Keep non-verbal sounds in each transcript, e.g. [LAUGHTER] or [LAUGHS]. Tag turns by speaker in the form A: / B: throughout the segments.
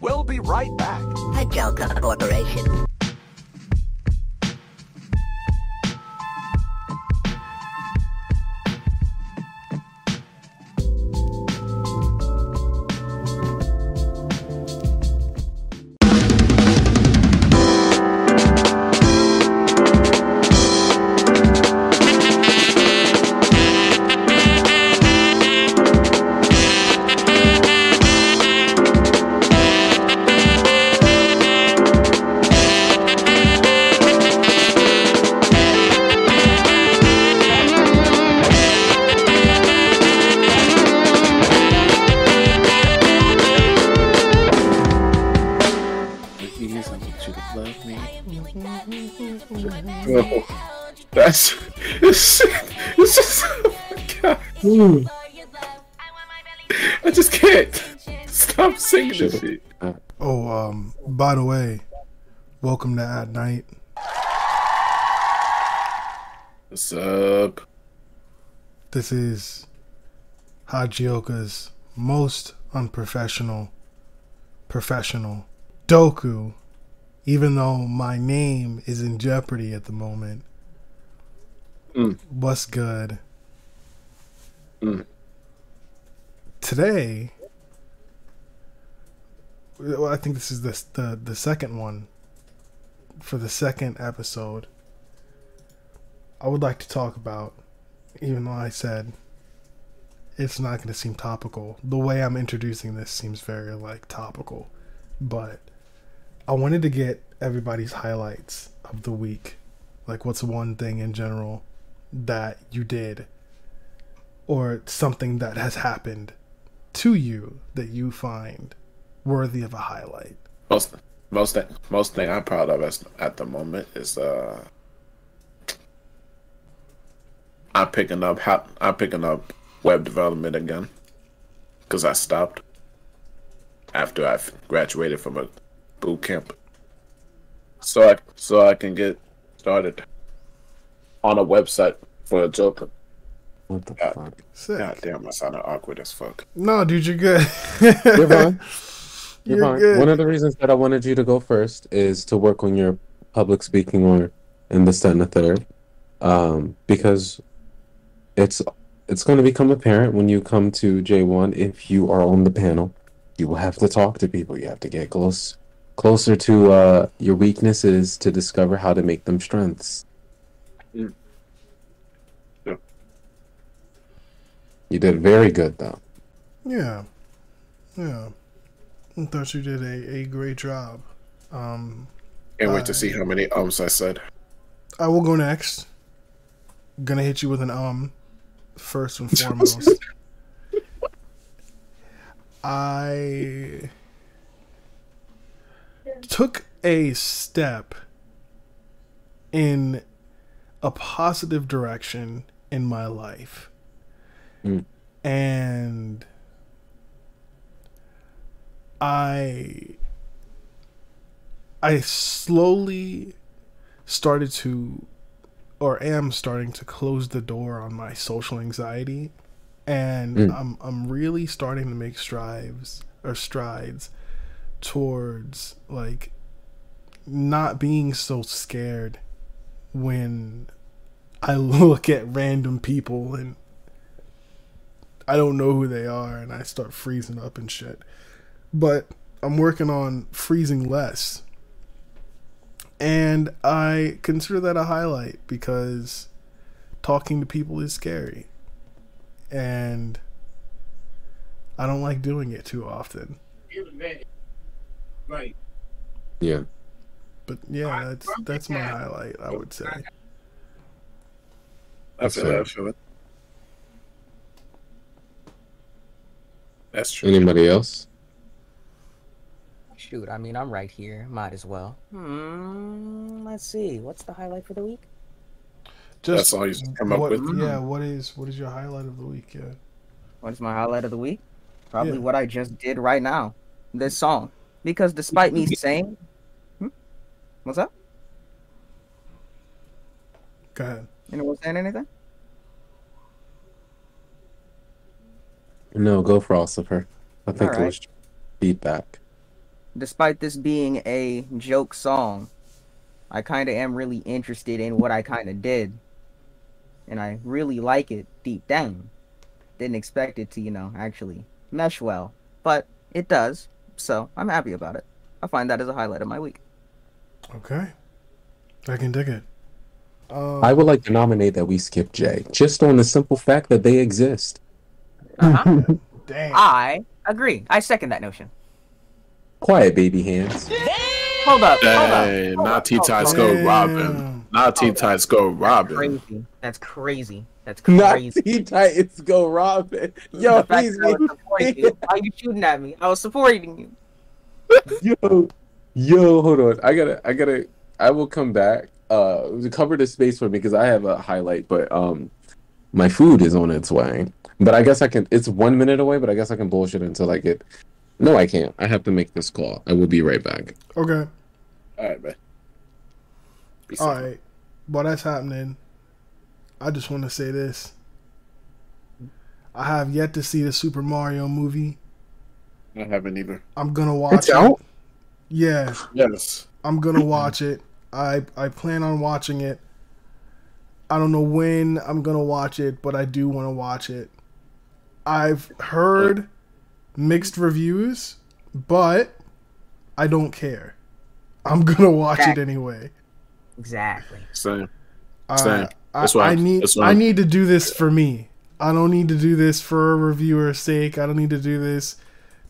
A: We'll be right back.
B: Hajjioka Corporation.
C: My. I just can't stop singing this shit.
D: Oh, um, by the way, welcome to At Night.
C: What's up?
D: This is Hajjioka's most unprofessional professional Doku, even though my name is in jeopardy at the moment.
C: Mm.
D: What's good?
C: Mm.
D: Today, well, I think this is the, the the second one for the second episode. I would like to talk about, even though I said it's not going to seem topical. The way I'm introducing this seems very like topical, but I wanted to get everybody's highlights of the week. Like, what's one thing in general that you did, or something that has happened to you that you find worthy of a highlight?
C: Most most thing most thing I'm proud of as, at the moment is uh I'm picking up how I'm picking up web development again because I stopped after I graduated from a boot camp. So I so I can get started on a website for Hajjioka.
E: What the
C: God,
E: fuck?
D: Sick.
C: God damn, I sounded awkward as fuck.
D: No, dude, you're good.
E: You're fine. [LAUGHS] You're,
D: You're
E: fine.
D: good.
E: One of the reasons that I wanted you to go first is to work on your public speaking or in this, that, and the third. Um, because it's it's going to become apparent when you come to J1 if you are on the panel. You will have to talk to people. You have to get close closer to uh, your weaknesses to discover how to make them strengths.
C: Mm. Yeah.
E: You did very good though.
D: Yeah, yeah. I thought you did a, a great job. Um,
C: Can't wait to see how many ums I said.
D: I will go next. Gonna hit you with an um first and [LAUGHS] foremost. I took a step in a positive direction in my life.
E: Mm.
D: And I I slowly started to or am starting to close the door on my social anxiety and
E: Mm.
D: I'm I'm really starting to make strides or strides towards like not being so scared when I [LAUGHS] look at random people and I don't know who they are and I start freezing up and shit. But I'm working on freezing less. And I consider that a highlight because talking to people is scary. And I don't like doing it too often.
F: Right.
E: Yeah.
D: But yeah, that's that's my highlight, I would say.
C: I feel it. I feel it. That's true.
E: Anybody else?
G: Shoot, I mean, I'm right here. Might as well. Hmm. Let's see. What's the highlight for the week?
C: That's all you come up with?
D: Yeah, what is what is your highlight of the week? Yeah.
G: What is my highlight of the week? Probably
D: Yeah.
G: what I just did right now. This song. Because despite me [LAUGHS] saying, Hmm? what's up?
D: Go ahead.
G: Anyone saying anything?
E: No, go for Ossifer. I think it
G: Alright.
E: was feedback.
G: despite this being a joke song, I kind of am really interested in what I kind of did, and I really like it deep down. Didn't expect it to, you know, actually mesh well, but it does. So I'm happy about it. I find that as a highlight of my week.
D: Okay. I can dig it. Um,
E: I would like to nominate that we skip Jay, just on the simple fact that they exist.
G: Uh-huh. [LAUGHS]
D: Damn.
G: I agree. I second that notion.
E: Quiet, baby hands.
G: Hold up. Hold up.
C: Dang,
G: hold
C: not
G: up,
C: T Tides go
D: Damn.
C: Robin. Not T Tides go Robin.
G: Crazy. That's crazy. That's
E: Not
G: crazy.
E: Teen Titans go Robin. Yo,
G: the fact
E: he's
G: that I was [LAUGHS] supporting you. Why are you shooting at me? I was supporting you.
E: yo, yo, hold on. I gotta, I gotta, I will come back. Uh, to cover the space for me because I have a highlight, but um, my food is on its way. But I guess I can. It's one minute away, but I guess I can bullshit until I get. No, I can't. I have to make this call. I will be right back.
D: Okay.
C: All right, man. Be
D: All
C: safe.
D: right. While that's happening, I just want to say this. I have yet to see the Super Mario movie.
C: I haven't either.
D: I'm gonna watch
E: It's
D: it.
E: out?
D: Yeah,
C: Yes.
D: I'm gonna watch it. I I plan on watching it. I don't know when I'm gonna watch it, but I do want to watch it. I've heard mixed reviews, but I don't care. I'm [LAUGHS] gonna watch it anyway.
G: Exactly.
C: Same.
D: Uh,
C: Same.
D: I,
C: That's why
D: I
C: I'm-
D: need
C: that's why
D: I need to do this for me. I don't need to do this for a reviewer's sake. I don't need to do this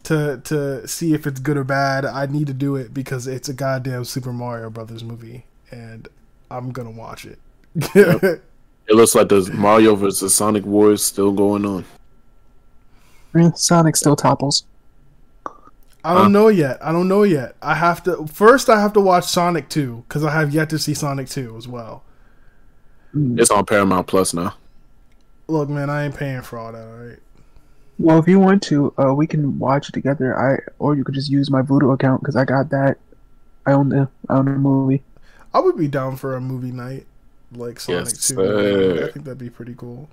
D: to to see if it's good or bad. I need to do it because it's a goddamn Super Mario Brothers movie, and I'm gonna watch it. [LAUGHS]
C: It looks like the Mario versus Sonic Wars still going on.
A: Eh, Sonic still topples.
D: I don't
C: Huh?
D: know yet. I don't know yet. I have to first. I have to watch Sonic Two because I have yet to see Sonic Two as well.
C: It's on Paramount Plus now.
D: Look, man, I ain't paying for all that. All right.
A: Well, if you want to, uh, we can watch it together. I or you could just use my Vudu account because I got that. I own the I own the movie.
D: I would be down for a movie night like Sonic
C: Yes,
D: Two.
C: sir.
D: I think that'd be pretty cool.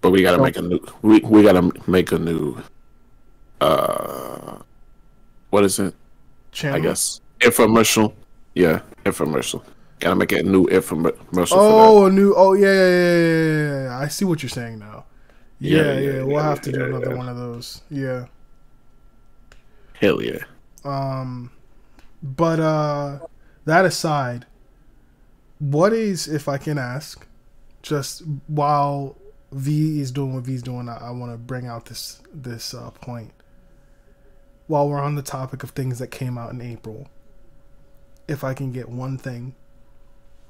C: But we gotta make a new. We we gotta make a new. Uh, what is it?
D: Channel.
C: I guess infomercial. Yeah, infomercial. Gotta make a new infomercial.
D: Oh, a new. Oh, yeah, yeah, yeah, yeah. I see what you're saying now. Yeah,
C: Yeah,
D: yeah. we'll have to do another one of those. Yeah.
C: Hell yeah.
D: Um, but uh, that aside, what is, if I can ask, just while V is doing what V's doing, I, I want to bring out this this uh, point. While we're on the topic of things that came out in April, if I can get one thing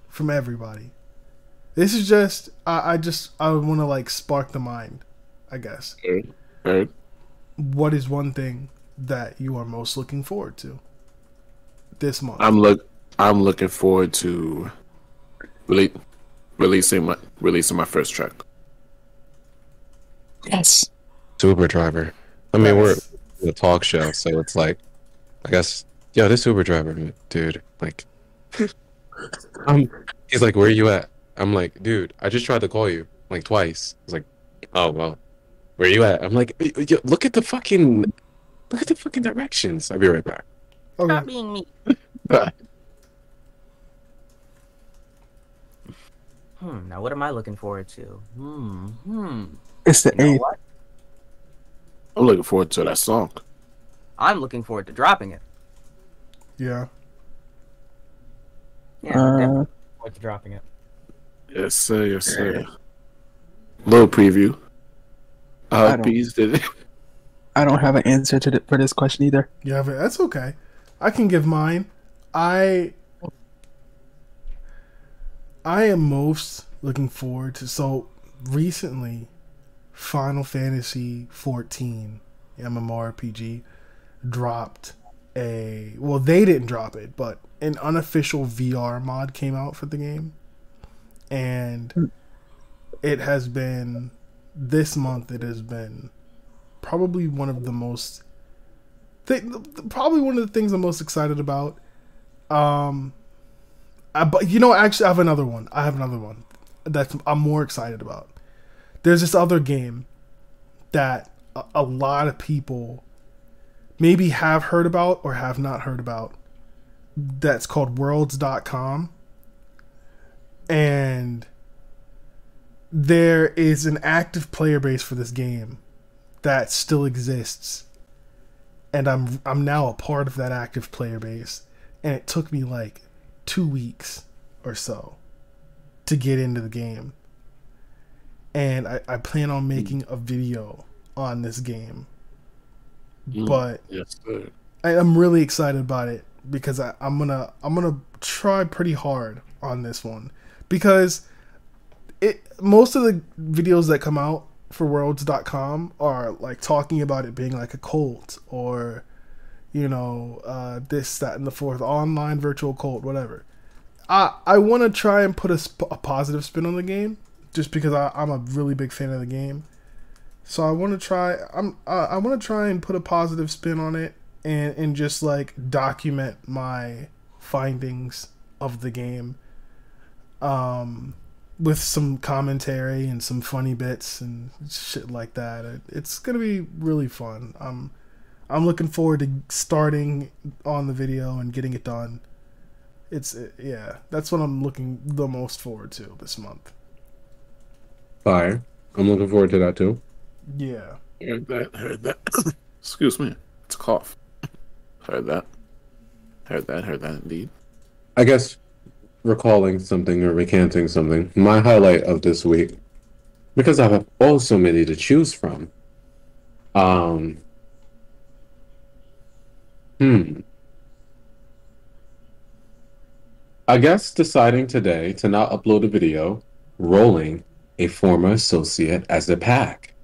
D: from everybody, this is just I, I just I want to like spark the mind, I guess.
C: Heard. Heard.
D: What is one thing that you are most looking forward to this month?
C: I'm look. I'm looking forward to rele- releasing my releasing my first track.
A: Yes.
E: Uber driver. I mean, we're
D: Nice.
E: a talk show, so it's like, I guess, yo, this Uber driver, dude, like, [LAUGHS] um, he's like, where are you at? I'm like, dude, I just tried to call you like twice. I was like, oh well, where are you at? I'm like, "Y- y- look at the fucking, look at the fucking directions. I'll be right back.
D: Okay.
G: Stop being me. [LAUGHS] Hmm. Now, what am I looking forward to? Hmm. Hmm.
A: It's the
G: You know
A: eighth.
G: what?
C: I'm looking forward to that song.
G: I'm looking forward to dropping it.
D: Yeah.
G: Yeah, I'm definitely
A: Uh,
G: looking forward to dropping it.
C: Yes sir. Yes sir. Little preview.
A: I
C: Uh,
A: don't-
C: Bees did it. [LAUGHS]
A: I don't have an answer to the, for this question either.
D: Yeah, but that's okay. I can give mine. I I am most looking forward to so recently Final Fantasy 14 MMORPG dropped a well they didn't drop it, but an unofficial VR mod came out for the game. And it has been this month it has been probably one of the most th- probably one of the things I'm most excited about. Um, I, but you know, actually, I have another one. I have another one that I'm more excited about. There's this other game that a, a lot of people maybe have heard about or have not heard about. That's called worlds.com. And there is an active player base for this game that still exists. And I'm I'm now a part of that active player base. And it took me like two weeks or so to get into the game. And I, I plan on making a video on this game. But
C: Yes, sir.
D: I, I'm really excited about it because I, I'm gonna I'm gonna try pretty hard on this one because it most of the videos that come out for worlds.com are like talking about it being like a cult or you know uh, this that and the fourth online virtual cult whatever i i want to try and put a, sp- a positive spin on the game just because I, i'm a really big fan of the game so i want to try i'm uh, i want to try and put a positive spin on it and and just like document my findings of the game um with some commentary and some funny bits and shit like that. It, it's gonna be really fun. I'm I'm looking forward to starting on the video and getting it done. It's it, yeah, that's what I'm looking the most forward to this month.
E: Fire. I'm looking forward to that too.
D: Yeah.
C: Heard that. Heard that. [COUGHS] Excuse me. It's a cough. Heard that. Heard that. Heard that. Indeed.
E: I guess recalling something or recanting something. My highlight of this week, because I have oh so many to choose from. Um. Hmm. I guess deciding today to not upload a video, rolling a former associate as a pack.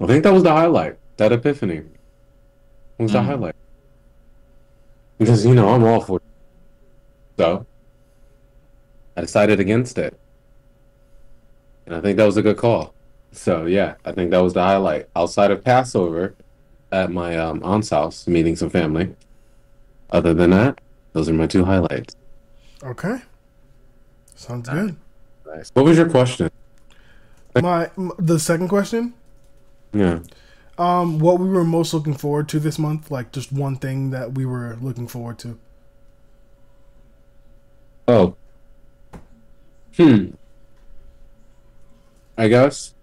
E: I think that was the highlight. That epiphany was the
C: Mm.
E: highlight. Because you know I'm all for it. so I decided against it. And I think that was a good call. So yeah, I think that was the highlight. Outside of Passover at my um, aunt's house, meeting some family. Other than that, those are my two highlights.
D: Okay. Sounds good.
E: Nice. What was your question?
D: My m- the second question,
E: Yeah.
D: um, what we were most looking forward to this month, like just one thing that we were looking forward to.
E: Oh. Hmm. I guess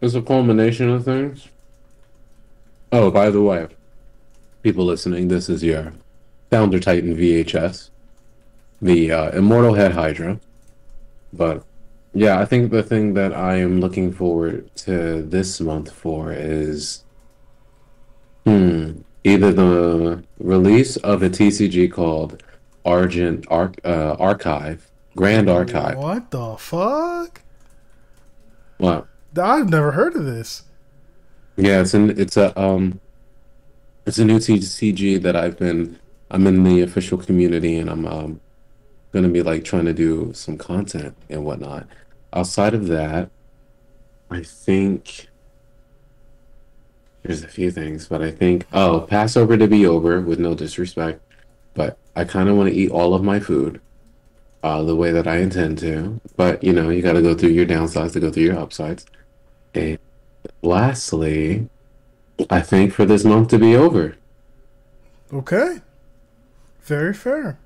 E: it's a culmination of things. Oh, by the way, people listening, this is your Founder Titan VHS, the uh, Immortal Head Hydra. But yeah, I think the thing that I am looking forward to this month for is hmm either the release of a TCG called Argent Arc uh, Archive, Grand Archive.
D: What the fuck?
E: Wow.
D: I've never heard of this.
E: Yeah, it's an it's a um it's a new TCG that I've been I'm in the official community and I'm um gonna be like trying to do some content and whatnot. Outside of that, I think there's a few things, but I think oh, Passover to be over with no disrespect, but I kind of want to eat all of my food uh the way that I intend to. But you know, you got to go through your downsides to go through your upsides. And lastly, I think for this month to be over.
D: Okay. Very fair.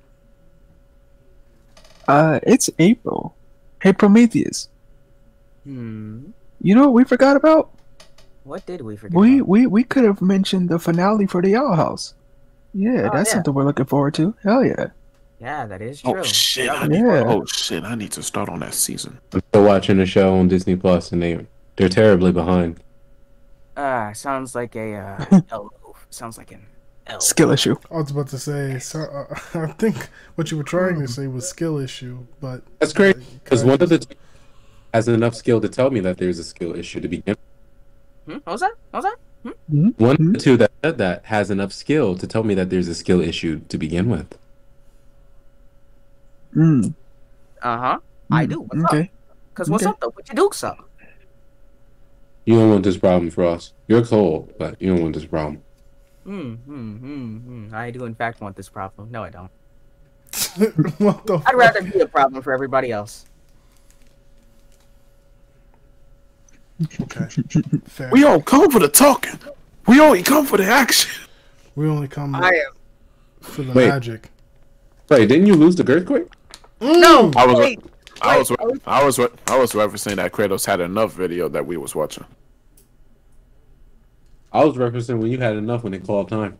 A: Uh, it's April. Hey, Prometheus.
G: Hmm.
A: You know what we forgot about?
G: What did we forget?
A: We
G: about?
A: we we could have mentioned the finale for the Owl House. Yeah,
G: Oh,
A: that's
G: yeah.
A: something we're looking forward to. Hell yeah.
G: Yeah, that is true.
C: Oh shit! I need,
A: Yeah.
C: Oh shit! I need to start on that season.
E: I'm still watching a show on Disney Plus, and they they're terribly behind.
G: Ah, sounds like a uh, [LAUGHS] elf. Sounds like an elf.
A: Skill issue.
D: I was about to say, so, uh, [LAUGHS] I think what you were trying to say was skill issue, but
E: That's great because one of the two has enough skill to tell me that there's a skill issue to begin.
G: Hmm? What was that? What was that?
E: One of the two that said that has enough skill to tell me that there's a skill issue to begin with.
A: Mm,
G: Uh huh. I
A: mm,
G: do. What's up?
A: okay.
G: Cause what's
A: Okay.
G: up though? What you do, so?
E: You don't want this problem for us. You're cold, but you don't want this problem.
G: Hmm. Hmm. Hmm. Hmm. I do in fact want this problem. No, I don't. [LAUGHS]
D: what the
G: I'd
D: fuck?
G: rather be a problem for everybody else.
D: Okay. Fair.
C: We on cover the talking. We only come for the action.
D: We only come
G: I am.
D: for the
E: Wait.
D: magic.
E: Wait, didn't you lose the Girthquake?
G: No,
C: I was,
G: wait.
C: I was,
G: wait,
C: I was, I was referencing that Kratos had enough video that we was watching.
E: I was referencing when you had enough when they called time.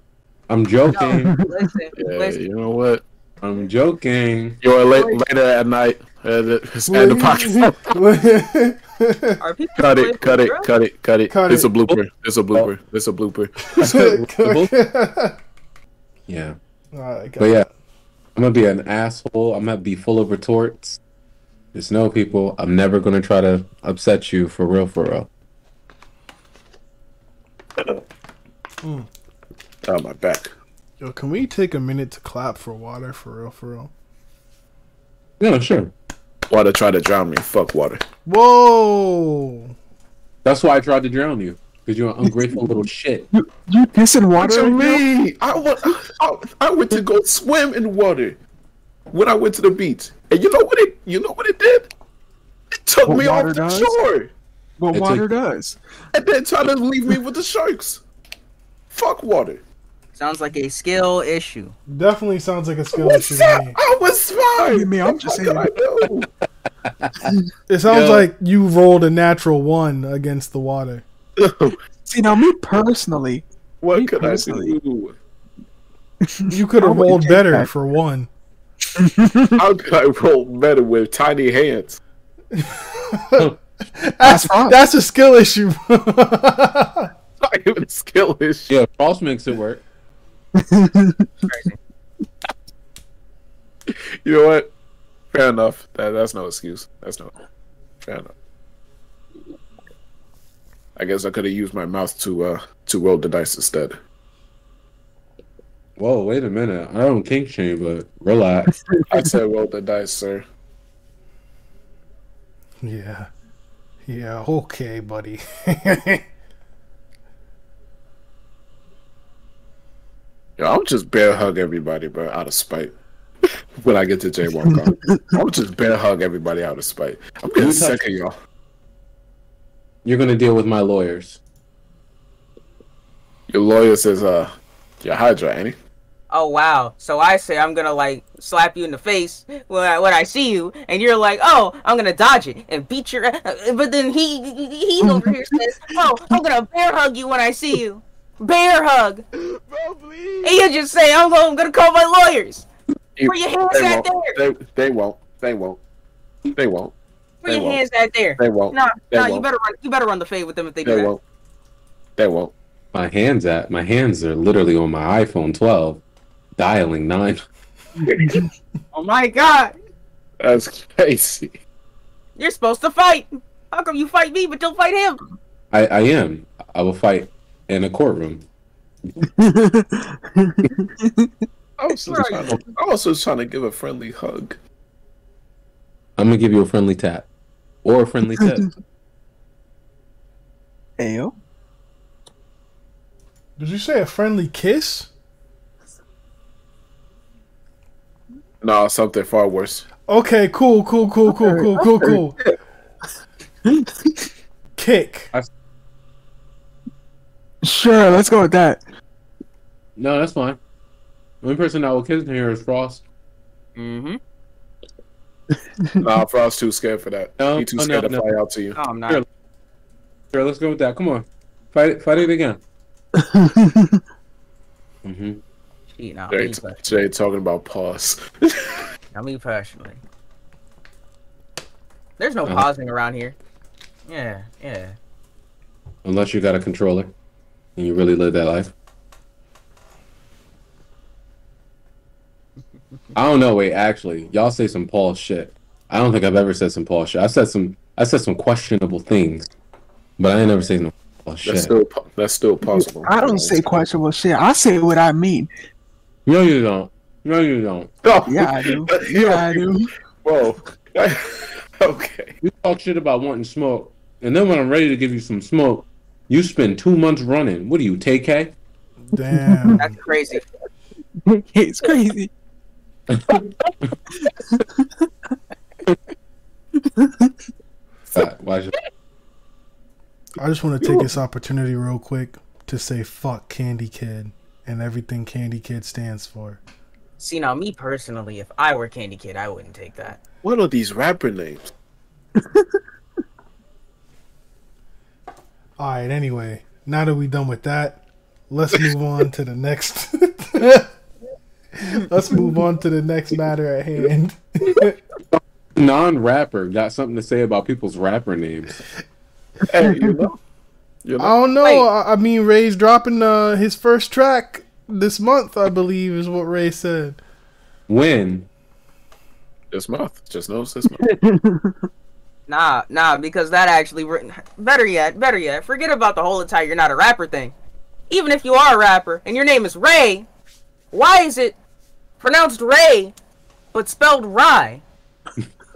E: I'm joking. [LAUGHS]
G: Listen,
C: Yeah,
G: listen.
C: you know what?
E: I'm joking.
C: You're late, later at night. Uh, the, it's at the pocket.
G: Are people
C: Cut it, cut it, cut it, cut it.
D: Cut
C: it's
D: it.
C: a blooper. It's a blooper. It's a blooper. [LAUGHS] [LAUGHS]
E: Yeah.
D: Alright, got
E: But
D: it.
E: yeah, I'm gonna be an asshole. I'm gonna be full of retorts. Just know, people, I'm never gonna try to upset you for real, for real. [LAUGHS]
C: Oh my back.
D: Yo, can we take a minute to clap for water for real, for real?
E: Yeah, sure.
C: Water tried to drown me. Fuck water.
D: Whoa!
E: That's why I tried to drown you because you're an ungrateful little shit.
A: You pissing
C: What
A: water?
C: you
A: right now?
C: mean? I went, I, I went to go swim in water when I went to the beach, and you know what it? You know what it did? It took
A: What
C: me off the
A: does?
C: shore,
A: What
E: It's
A: water
E: a-
A: does?
C: and then tried to leave me with the sharks. Fuck water.
G: Sounds like a skill issue.
D: Definitely sounds like a skill
C: What's
D: issue to
C: that?
D: me.
C: I was fine.
A: You mean, I'm just
C: What
A: saying.
C: I do? [LAUGHS]
D: It sounds
E: Yo.
D: like you rolled a natural one against the water. [LAUGHS]
A: See, now me personally,
C: what
A: Me
C: could I
A: personally.
C: do?
D: You could have rolled better
A: that.
D: for one.
C: How [LAUGHS] could I roll better with tiny hands?
D: That's
A: fine.
D: that's a skill issue. [LAUGHS]
C: Not even skill issue.
E: Yeah, Frost makes it work. [LAUGHS]
C: You know what? Fair enough. That that's no excuse. That's no. Fair enough. I guess I could have used my mouth to uh to roll the dice instead.
E: Whoa, wait a minute. I don't kink shame, but relax. [LAUGHS]
C: I said roll the dice, sir.
D: yeah. Yeah, okay, buddy. [LAUGHS]
C: Yo, I'll just bear hug everybody, bro, out of spite. [LAUGHS] when I get to J1 I'll just bear hug everybody out of spite. I'm getting
E: you
C: sick of y'all.
E: You're gonna deal with my lawyers.
C: Your lawyer says, uh, your Hydra, ain't he?
G: Oh wow! So I say I'm gonna like slap you in the face when I, when I see you, and you're like, "Oh, I'm gonna dodge it and beat your." Uh, but then he he- he's over here says, "Oh, I'm gonna bear hug you when I see you." Bear hug.
C: Bro, please.
G: And you just say, "I'm gonna, I'm gonna call my lawyers."
C: You-
G: Where your hands
C: they
G: at
C: won't.
G: there?
C: They, they won't. They won't. They won't.
G: Where
C: They
G: your
C: won't.
G: hands at there?
C: They won't.
G: No,
C: They
G: no, you
C: won't.
G: better run. You better run the fade with them if they do
C: They
G: that.
C: won't. They won't.
E: My hands at my hands are literally on my iPhone 12, dialing nine. [LAUGHS]
G: Oh my god!
C: That's crazy.
G: You're supposed to fight. How come you fight me but don't fight him?
E: I, I am. I will fight in a courtroom.
C: I was,
G: Where
C: just trying to, I was just trying to give a friendly hug.
E: I'm gonna give you a friendly tap or a friendly tip. [LAUGHS]
A: Ayo.
D: Did you say a friendly kiss?
C: No, something far worse.
D: Okay, cool, cool, cool, cool, cool, cool, cool. Kick.
A: Sure, let's go with that.
E: no, that's fine. The only person that will kiss me here is Frost.
G: Mm-hmm. [LAUGHS]
C: nah, Frost's too scared for that.
E: No,
C: he too
E: no,
C: scared
E: no,
C: to
E: no.
C: fly out to you.
G: No, I'm not.
E: Sure. Sure, let's go with that. Come on, fight it. Fight it again. [LAUGHS] hmm
G: You know,
C: Jay,
G: me, per-
C: Jay talking about pause. [LAUGHS]
G: not me personally. There's no
E: Uh-huh.
G: pausing around here. Yeah, yeah.
E: Unless you got a controller and you really live that life. I don't know. Wait, actually, y'all say some Paul shit. I don't think I've ever said some Paul shit. I said some. I said some questionable things, but I ain't never say no Paul shit.
C: That's still that's still possible.
A: I don't say questionable shit. I say what I mean.
E: No, you don't. No, you don't.
C: No.
A: Yeah, I do. [LAUGHS]
C: Yo,
A: Yeah, I do.
C: Whoa. [LAUGHS] okay.
E: You talk shit about wanting smoke, and then when I'm ready to give you some smoke, you spend two months running. What are you, TK?
D: Damn. [LAUGHS]
G: That's crazy.
A: it's crazy.
E: Why
D: I just want to take this opportunity real quick to say fuck Candy Kid and everything Candy Kid stands for.
G: See now, me personally, if I were Candy Kid, I wouldn't take that.
C: What are these rapper names? [LAUGHS]
D: All right. Anyway, now that we're done with that, let's move on to the next. [LAUGHS] let's move on to the next matter at hand. [LAUGHS]
E: Non-rapper got something to say about people's rapper names.
C: Hey, you know, you
D: I don't know.
G: Wait.
D: I, I mean, Ray's dropping uh, his first track this month, I believe, is what Ray said.
E: When?
C: This month, just knows this month. [LAUGHS]
G: Nah, nah, because that actually written. Better yet, better yet, forget about the whole entire "you're not a rapper" thing. Even if you are a rapper and your name is Ray, why is it pronounced Ray but spelled Rye?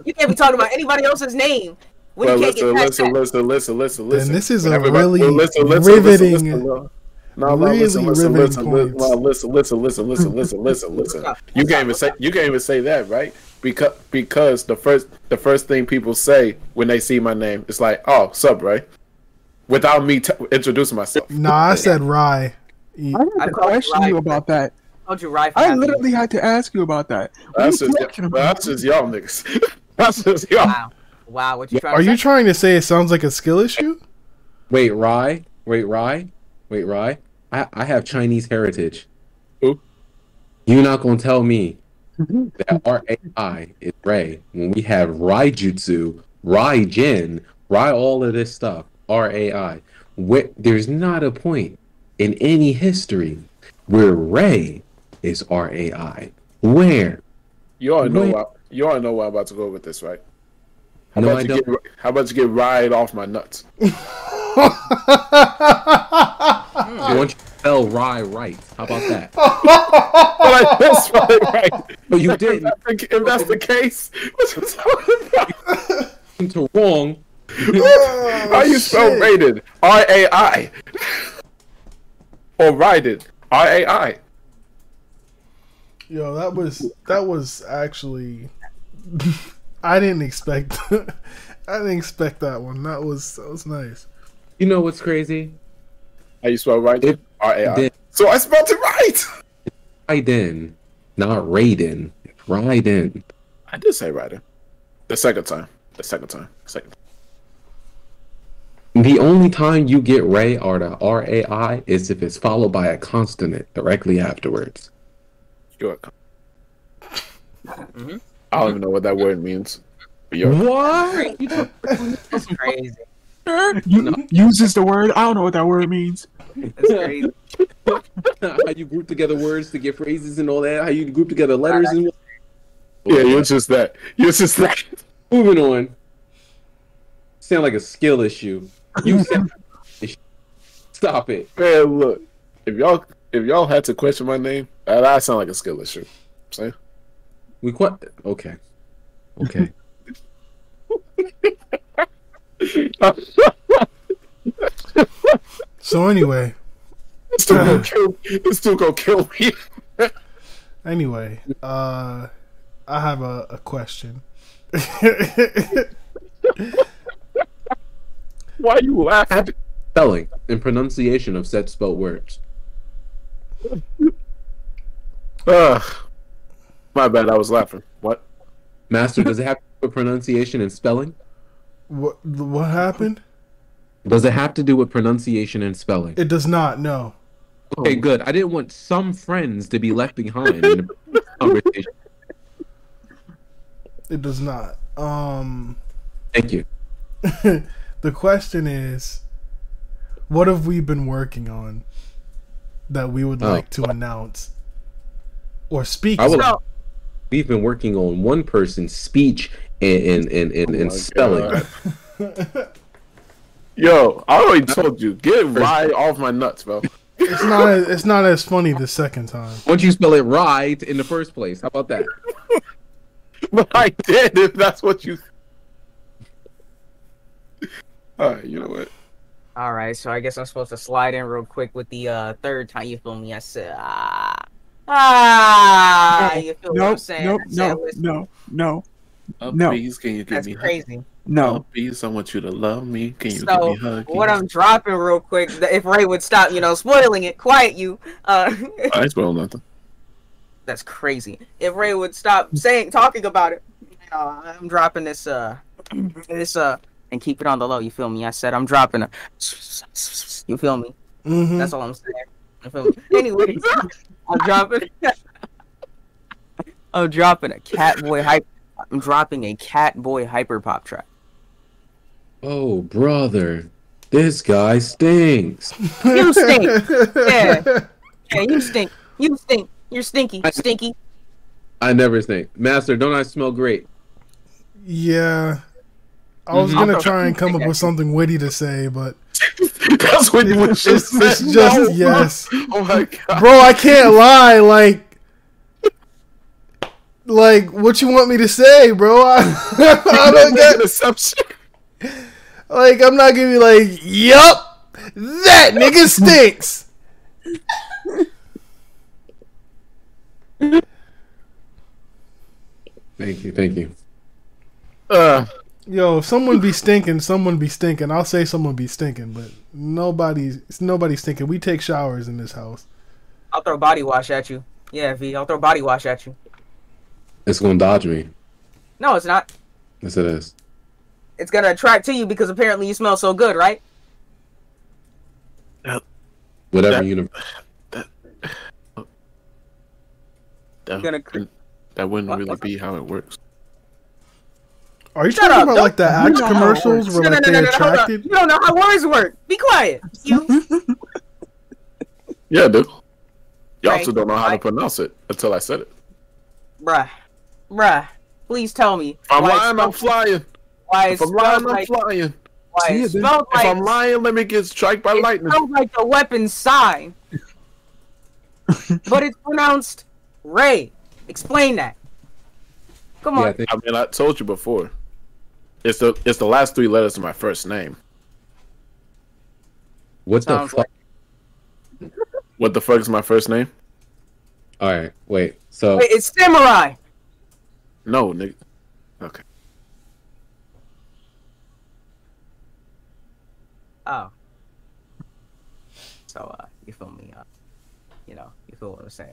G: You can't be talking about anybody else's name when
C: Well,
G: you can't
C: listen,
G: get past
C: listen, listen, listen, listen, listen.
D: this is a really
C: listen, listen,
D: riveting-
C: Listen, listen, no, no, no,
D: really
C: listen, listen,
D: riveting
C: listen, listen,
D: points.
C: listen, listen, listen, listen, listen, listen, listen. You can't even say you can't even say that, right? Because because the first the first thing people say when they see my name is like, "Oh, sup, right?" Without me t- introducing myself.
D: Nah, I said Rye.
A: I had to question you about that.
G: Told you Rye.
A: I literally had to ask you about that.
C: That's just
A: talking
C: that's just y'all niggas. that's just y'all.
G: Wow, wow. What you trying
D: Are you
G: say?
D: trying to say it sounds like a skill issue?
E: Wait, Rye? Wait, Rye? Wait, Rye? I, I have Chinese heritage.
C: Who?
E: You're not gonna tell me [LAUGHS] that our AI is Ray when we have Raijutsu, Raijin, Rai all of this stuff, our AI. Where, there's not a point in any history where Ray is our AI. Where?
C: You all know
E: Wait.
C: why, you all know where I'm about to go with this, right? How
E: No,
C: about
E: I
C: you
E: don't.
C: get how about you get right off my nuts? [LAUGHS]
E: I want you to spell rye right. How about that? [LAUGHS]
C: But I did spell it right.
E: But you didn't.
C: that's the- If that's the case, what you talking about?
E: Into wrong. [LAUGHS]
C: How you oh, spell
D: shit.
C: rated? R A I. Or rated? R A I.
D: Yo, that was that was actually. I didn't expect. [LAUGHS] I didn't expect that one. That was that was nice.
E: You know what's crazy?
C: How you spell rated?
E: It-
C: R A I. So I spelled it right.
E: Raiden, not Raiden. Raiden.
C: I did say Raiden. The second time. The second time. Second.
E: The only time you get Ray or the R A I is if it's followed by a consonant directly afterwards.
C: You're I don't even know what that word means. But you're
E: What? [LAUGHS]
G: That's crazy.
A: You, uses the word. I don't know what that word means.
G: That's crazy. [LAUGHS]
E: How you group together words to get phrases and all that? How you group together letters and
C: yeah, you're just that. You're just that. [LAUGHS]
E: moving on. Sound like a skill issue. You sound Stop it.
C: Man, look. If y'all if y'all had to question my name, that I sound like a skill issue. See?
E: We quite okay. Okay. [LAUGHS]
D: So anyway,
C: This dude gonna [LAUGHS] kill. This dude gonna kill me.
D: anyway, uh, I have a, a question. [LAUGHS]
C: Why are you laughing?
E: Spelling and pronunciation of said spelt words.
C: Ugh. My bad. I was laughing. What?
E: Master, does it [LAUGHS] have to do with pronunciation and spelling?
D: what what happened?
E: Does it have to do with pronunciation and spelling?
D: It does not. No.
E: Okay, good. I didn't want some friends to be left behind in the [LAUGHS] conversation.
D: It does not. Um,
E: Thank you. [LAUGHS]
D: the question is, what have we been working on that we would
E: Oh.
D: like to announce or speak?
E: I would-
D: about?
E: We've been working on one person's speech and and and, and, and
C: Oh
E: spelling. [LAUGHS]
C: Yo, I already told you. Get right off my nuts, bro.
D: It's not. As, it's not as funny the second time.
E: Once you spell it right in the first place, how about that? [LAUGHS]
C: But I did. If that's what you. All right. You know what?
G: All right, so I guess I'm supposed to slide in real quick with the uh, third time. You feel me? I said, ah, ah. You feel what I'm saying?
A: nope,
G: I
A: no, no, no.
C: Uh,
A: No.
C: Please, can you give
G: That's
C: me?
G: crazy.
A: No.
C: Please, I want you to love me. Can you
G: So,
C: give me hugs?
G: What I'm dropping real quick, if Ray would stop, you know, spoiling it, quiet you. Uh,
C: I spoil nothing. [LAUGHS]
G: that's crazy. If Ray would stop saying, talking about it, you know, I'm dropping this, uh, this, uh, and keep it on the low. You feel me? I said I'm dropping a. You feel me?
D: Mm-hmm.
G: That's all I'm saying. You feel me? Anyways, [LAUGHS] I'm dropping. I'm dropping a Catboy hype. I'm dropping a Catboy hyper pop track.
E: Oh, brother, this guy stinks.
G: You stink. [LAUGHS] Yeah. Yeah, you stink. You stink. You're stinky. I, Stinky.
E: I never stink. Master, don't I smell great?
D: Yeah. I was
E: Mhm.
D: gonna try and come up with something witty to say, but [LAUGHS]
C: That's what you would
D: it's,
C: just
D: it's
C: said.
D: just
C: No.
D: yes, [LAUGHS]
C: Oh my god.
D: bro. I can't lie. Like, like what you want me to say, bro? I, [LAUGHS] I don't
C: Make an
D: get.
C: assumption.
D: Like, I'm not gonna be like, yup, that nigga stinks.
E: Thank you, thank you.
C: Uh,
D: Yo, if someone be stinking, someone be stinking. I'll say someone be stinking, but nobody's it's nobody stinking. We take showers in this house.
G: I'll throw body wash at you. Yeah, V. I'll throw body wash at you.
E: It's gonna dodge me.
G: No, it's not.
E: Yes, it is.
G: It's gonna attract to you because apparently you smell so good, right?
E: Whatever
C: That-
E: universe.
C: that,
G: Gonna-
C: that wouldn't
G: What?
C: really be how it works.
D: Are you
G: Shut
D: talking
G: up,
D: about
G: don't-
D: like the Axe
A: know
D: commercials where
G: No, no,
D: like
G: no,
D: they
G: no, no,
D: attracted?
G: You don't know how words work. Be quiet. You. [LAUGHS]
C: Yeah, dude. You
G: Right.
C: also don't know how to pronounce it until I said it.
G: Bruh. Bruh. Please tell me.
C: If I'm
G: why it
C: lying, I'm flying.
G: Why it
C: If I'm lying,
G: spelled
C: I'm flying.
G: why
A: See
G: it
A: it, then.
G: spelled
C: If I'm lying, let me get struck by lightning.
G: it
C: lightning.
G: spelled like the weapon sign. [LAUGHS] but it's pronounced Ray. Explain that. Come on.
E: Yeah, I think
C: I mean, I told you before. It's the it's the last three letters of my first name.
E: what the
G: Sounds
E: fuck?
C: What the fuck is my first name?
E: All right, wait. So
G: Wait, it's samurai.
C: No, nigga. Okay.
G: Oh. So, uh, you feel me? Uh, you know, you feel what I'm saying?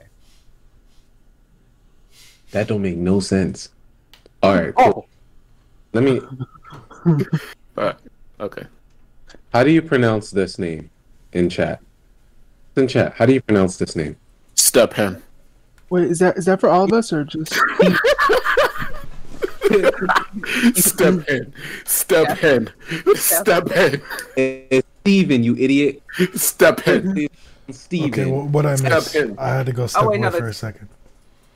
E: that don't make no sense. All right, cool.
G: Oh,
E: Let me. [LAUGHS]
C: Alright. Okay.
E: How do you pronounce this name in chat? In chat, how do you pronounce this name?
C: Step hen.
A: Wait, is that is that for all of us or just? [LAUGHS]
C: Step hen. Step hen. Step hen.
E: It's Steven, you idiot.
C: Step hen.
E: Steven.
D: Okay, well, what I
C: Step
D: missed?
C: in.
D: I had to go oh, step
G: wait,
D: away
G: no,
D: for a second.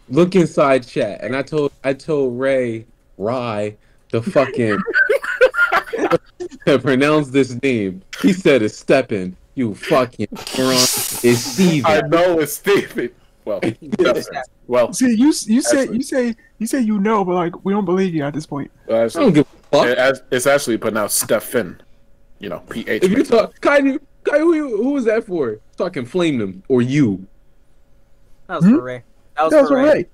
E: Look inside chat, and I told I told Ray Rye to fucking to [LAUGHS] pronounce this name. He said it's stepping. You fucking moron. It's
C: I
E: Steven.
C: know it's Stephen. Well, [LAUGHS] well,
A: See, you you say you say you say you know, but like we don't believe you at this point.
E: I don't
C: actually,
E: give a fuck.
C: it- it's actually pronounced Stephen. You know, P H.
E: If you talk, Kai, Kai who, who was that for? Talking flame them or you?
G: that was
A: Hmm?
G: for Ray. That was
A: That's
G: for
A: all
G: Ray.
A: right.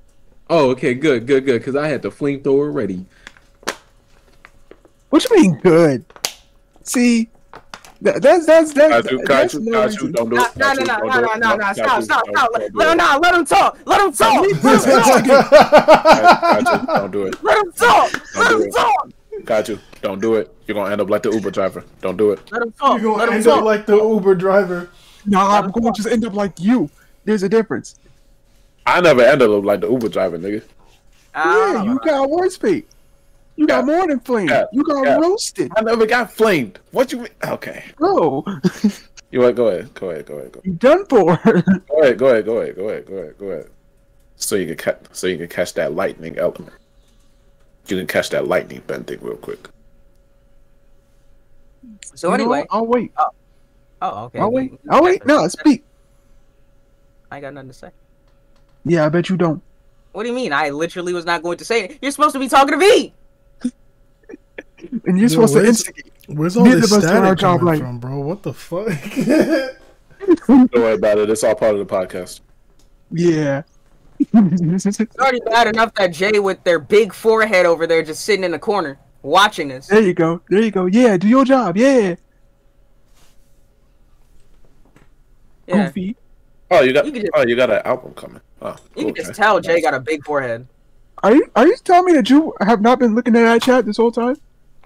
E: Oh, okay, good, good, good. Because I had the flamethrower ready.
A: What you mean good? See, that, that's that's that's,
C: Kaiju,
A: that's
C: Kaiju,
A: no
C: Kaiju,
A: reason-
C: don't do
G: No,
C: it.
G: no, no, no,
C: don't
G: no,
C: do
G: no,
C: it.
G: no, no, stop, stop,
C: don't-
G: stop.
C: don't
G: Let,
C: do
G: let him
C: it.
G: let him talk, let him talk, let him talk,
C: don't do it.
G: let him talk, let
C: Don't do
G: him
C: it.
G: talk,
C: Kaiju, don't do it. You're gonna end up like the Uber driver. Don't do it.
G: let him talk,
D: You're gonna
G: him
D: end up like the Uber driver.
A: Nah, I'm going to just end up like you. There's a difference.
C: I never ended up like the Uber driver, nigga.
G: Ah,
A: Yeah, you got worse fate. You got
C: Yeah.
A: more than flame.
C: Yeah.
A: You got
C: Yeah.
A: roasted,
C: I never got flamed. What you mean? Okay.
A: bro.
C: You want go ahead. Go ahead. Go ahead. Go
A: you done for.
C: Go ahead. Go ahead. Go ahead. Go ahead. Go ahead. Go ahead. So you can catch. So you can catch that lightning element. You can catch that lightning bending real quick.
G: So
A: You know
G: anyway,
A: what? I'll wait.
G: oh okay.
A: I'll wait. I'll wait. No, speak.
G: I ain't got nothing to say.
A: Yeah, I bet you don't.
G: What do you mean? I literally was not going to say it. You're supposed to be talking to me.
A: And you're
D: Yo,
A: supposed to instigate.
D: Where's all
A: Neither
D: this
A: of us do our
D: static
A: job
D: coming
A: right.
D: from, bro? What the fuck? [LAUGHS]
C: Don't worry about it. It's all part of the podcast.
A: Yeah.
G: It's already bad enough that Jay with their big forehead over there just sitting in the corner. watching this.
A: There you go. There you go. Yeah, do your job. Yeah.
G: Yeah,
A: Goofy.
C: Oh, you got
G: You just-
C: oh you got an album coming. Oh,
G: you can just tell Jay got a big forehead.
A: Are you are you telling me that you have not been looking at that chat this whole time?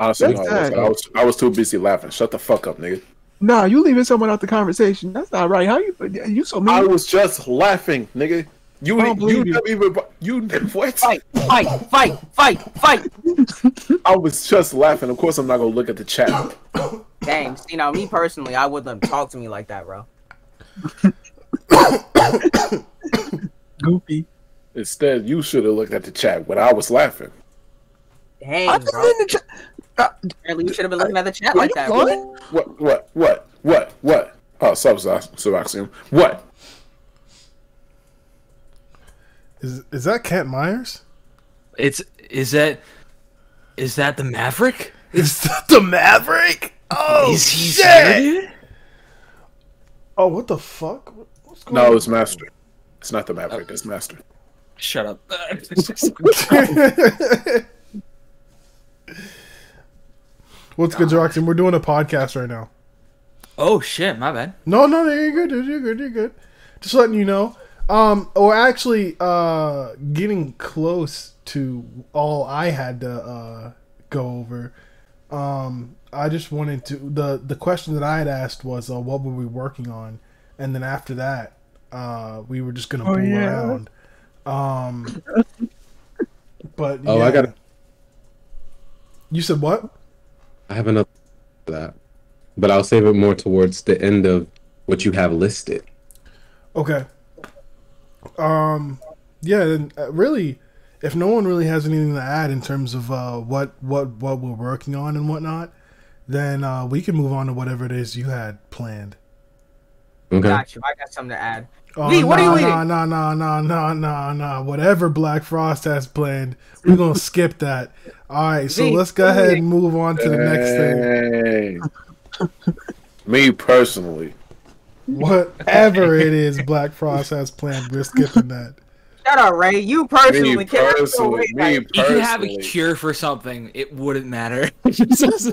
C: Honestly,
A: That's
C: no, I, was. I was I was too busy laughing. Shut the fuck up, nigga.
A: Nah, you leaving someone out the conversation. That's not right. How you you so mean?
C: I was just laughing, nigga. You
A: I don't
C: you
A: believe you.
C: never even you [LAUGHS] what?
G: Fight, fight, fight, fight, fight. [LAUGHS]
C: I was just laughing. Of course, I'm not gonna look at the chat.
G: Dang, you know me personally, I wouldn't let him talk to me like that, bro. [COUGHS]
A: Goofy.
C: Instead, you should have looked at the chat when I was laughing.
G: Dang,
A: I just
G: bro.
A: in the chat.
G: Uh, Apparently you should have been looking at the chat like that, bro.
C: What? What? What? What? What? Oh, sub Subaxium. What?
D: Is is that Kent Myers?
F: It's is that is that the Maverick?
D: Is that the Maverick? Oh
F: is he
D: shit!
F: there.
D: Oh, what the fuck? What's going
C: No,
D: on?
C: it's Master. It's not the Maverick. It's Master.
F: Shut up. [LAUGHS] [LAUGHS] [LAUGHS]
D: What's good, Roxanne? We're doing a podcast right now.
F: oh shit, my bad.
D: No, no, no, you're good, dude. You're good. You're good. Just letting you know. Um, we're actually, uh, getting close to all I had to uh go over. Um, I just wanted to the the question that I had asked was, uh, what were we working on? And then after that, uh, we were just gonna
A: Oh,
D: fool
A: yeah.
D: around. Um, [LAUGHS] but
E: Oh,
D: yeah.
E: I got.
D: You said what?
E: I have another for that, but I'll save it more towards the end of what you have listed.
D: Okay. Um. Yeah. Then uh, really, if no one really has anything to add in terms of uh, what what what we're working on and whatnot, then uh, we can move on to whatever it is you had planned.
E: Okay.
G: Got you. I got something to add.
D: Oh,
G: V, what are you
D: nah,
G: eating?
D: Nah, nah, nah, nah, nah, nah. Whatever Black Frost has planned, we're gonna [LAUGHS] skip that. All right. So
G: V,
D: let's go
G: what are you
D: ahead and move on to the next thing.
C: Me personally,
D: Whatever it is Black Frost has planned, we're skipping that.
G: Shut up, Ray. You
C: me
G: personally can't
C: personally, me
F: You could have a cure for something, it wouldn't matter. [LAUGHS] [LAUGHS]
G: crazy.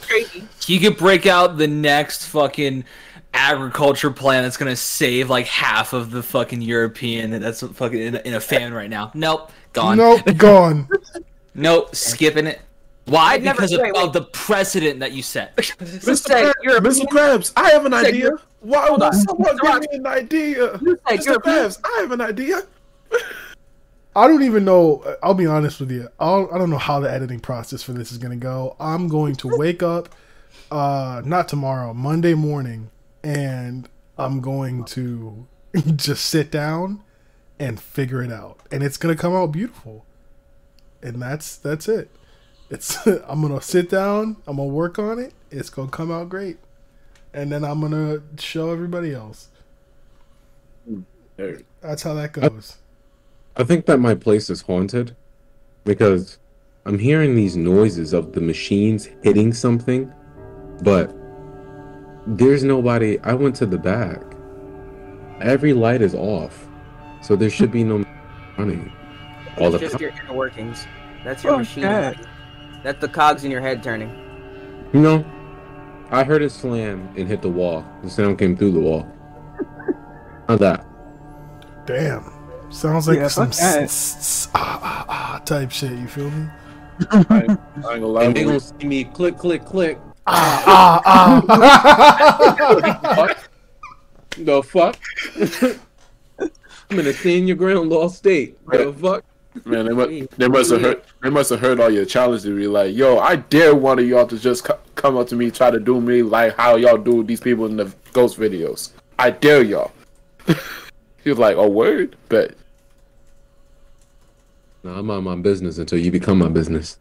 G: crazy.
F: he could break out the next fucking agriculture plan that's gonna save like half of the fucking European that's fucking in, in a famine right now. Nope, gone.
D: nope, [LAUGHS] gone.
F: Nope, skipping it. Why?
G: I'd never-
F: because of,
G: wait, wait.
F: of the precedent that you set.
G: You said
C: Mr. Krabs, I have an
G: said
C: idea.
G: you're-
C: Why would
G: on.
C: someone give me an idea? Mr.
G: you're
C: Krabs, I have an idea.
D: I don't even know. I'll be honest with you. I'll, I don't know how the editing process for this is going to go. I'm going to wake up, uh, not tomorrow, Monday morning, and I'm going to [LAUGHS] just sit down and figure it out, and it's going to come out beautiful. And that's that's it. It's [LAUGHS] I'm gonna sit down. I'm gonna work on it. It's gonna come out great, and then I'm gonna show everybody else. That's how that goes.
E: I think that my place is haunted because I'm hearing these noises of the machines hitting something, but there's nobody. I went to the back. Every light is off, so there should be no running all the
G: just
E: time.
G: your inner workings. That's your
A: Oh,
G: machine.
A: God.
G: body. That's the cogs in your head turning.
E: You know, I heard it slam and hit the wall. The sound came through the wall. Not that.
D: Damn. Sounds like
A: Yeah,
D: some
A: fuck
D: s- s- ah, ah, ah type shit. You feel me?
C: I [LAUGHS] ain't, I ain't gonna lie.
E: And they gonna see me click, click, click.
D: Ah, ah, ah.
E: Fuck. The fuck? I'm in a senior your ground law state. The fuck?
C: Man, they must, they must have heard. They must have heard all your challenges. To be like, yo, I dare one of y'all to just co- come up to me, try to do me like how y'all do these people in the ghost videos. I dare y'all. [LAUGHS] he was like, oh, word, but
E: No, I'm on my business until you become my business.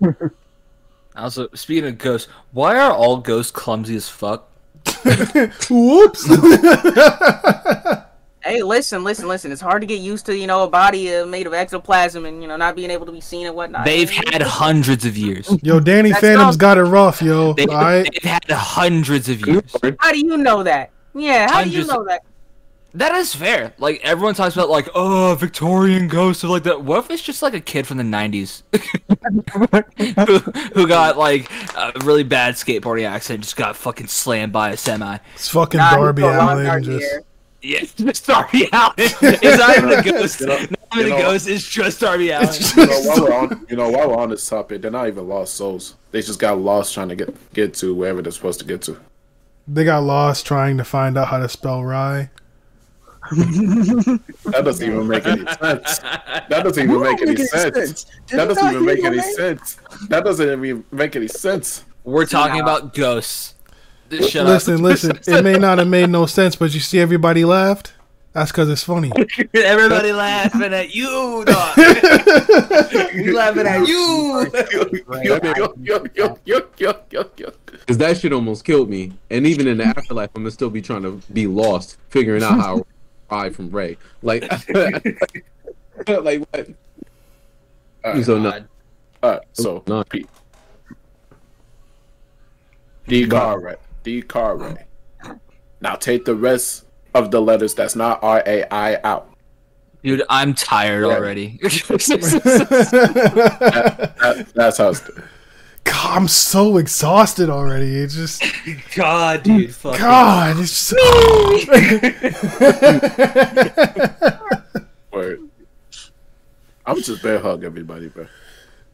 E: [LAUGHS]
F: Also, speaking of ghosts, why are all ghosts clumsy as fuck? [LAUGHS]
D: Whoops. [LAUGHS]
G: Hey, listen, listen, listen. It's hard to get used to, you know, a body uh, made of exoplasm and, you know, not being able to be seen and whatnot.
F: They've had hundreds of years.
D: yo, Danny
G: That's
D: Phantom's
G: not-
D: got it rough, yo.
F: They,
D: All right.
F: They've had hundreds of years.
G: How do you know that? Yeah, how do you know that?
F: That is fair. Like everyone talks about, like oh, Victorian ghost stuff like that. What if it's just like a kid from the '90s [LAUGHS] who, who got like a really bad skateboarding accident, just got fucking slammed by a semi?
D: It's fucking
G: Nah,
D: Darby
G: he's
D: Allen. Just
G: hair.
F: Yeah, [LAUGHS] just Darby Allin. [LAUGHS] It's not even a ghost.
C: You know-
F: not even a
C: know-
F: ghost. It's just Darby Allin.
D: it's
C: You know, while we're on, you know, while we're on this topic, they're not even lost souls. They just got lost trying to get get to wherever they're supposed to get to.
D: they got lost trying to find out how to spell rye. [LAUGHS]
C: That doesn't even make any [LAUGHS] sense. That doesn't even make any sense. That doesn't even make any sense. That doesn't even make any sense.
F: We're talking about ghosts. Shut
D: listen,
F: up.
D: listen. [LAUGHS] It may not have made no sense, but you see everybody laughed. That's because it's funny.
F: Everybody laughing at you, dog. we laughing at you.
C: Yo, yo, yo, yo, yo, yo, yo, yo.
E: Because that shit almost killed me. And even in the afterlife, I'm gonna still be trying to be lost, figuring out how to ride from Ray. Like, [LAUGHS] like what?
C: Alright,
E: So no,
C: alright, so oh,
E: No.
C: Pete. D car Ray. D car Ray. Now take the rest of the letters that's not R A I out.
F: Dude, I'm tired
C: Yeah.
F: already. [LAUGHS]
C: That, that's how it's done.
D: God, I'm so exhausted already. It's just
F: God, dude, fuck.
D: God. It's just. [LAUGHS]
C: Word. I'm just bear hug everybody, bro.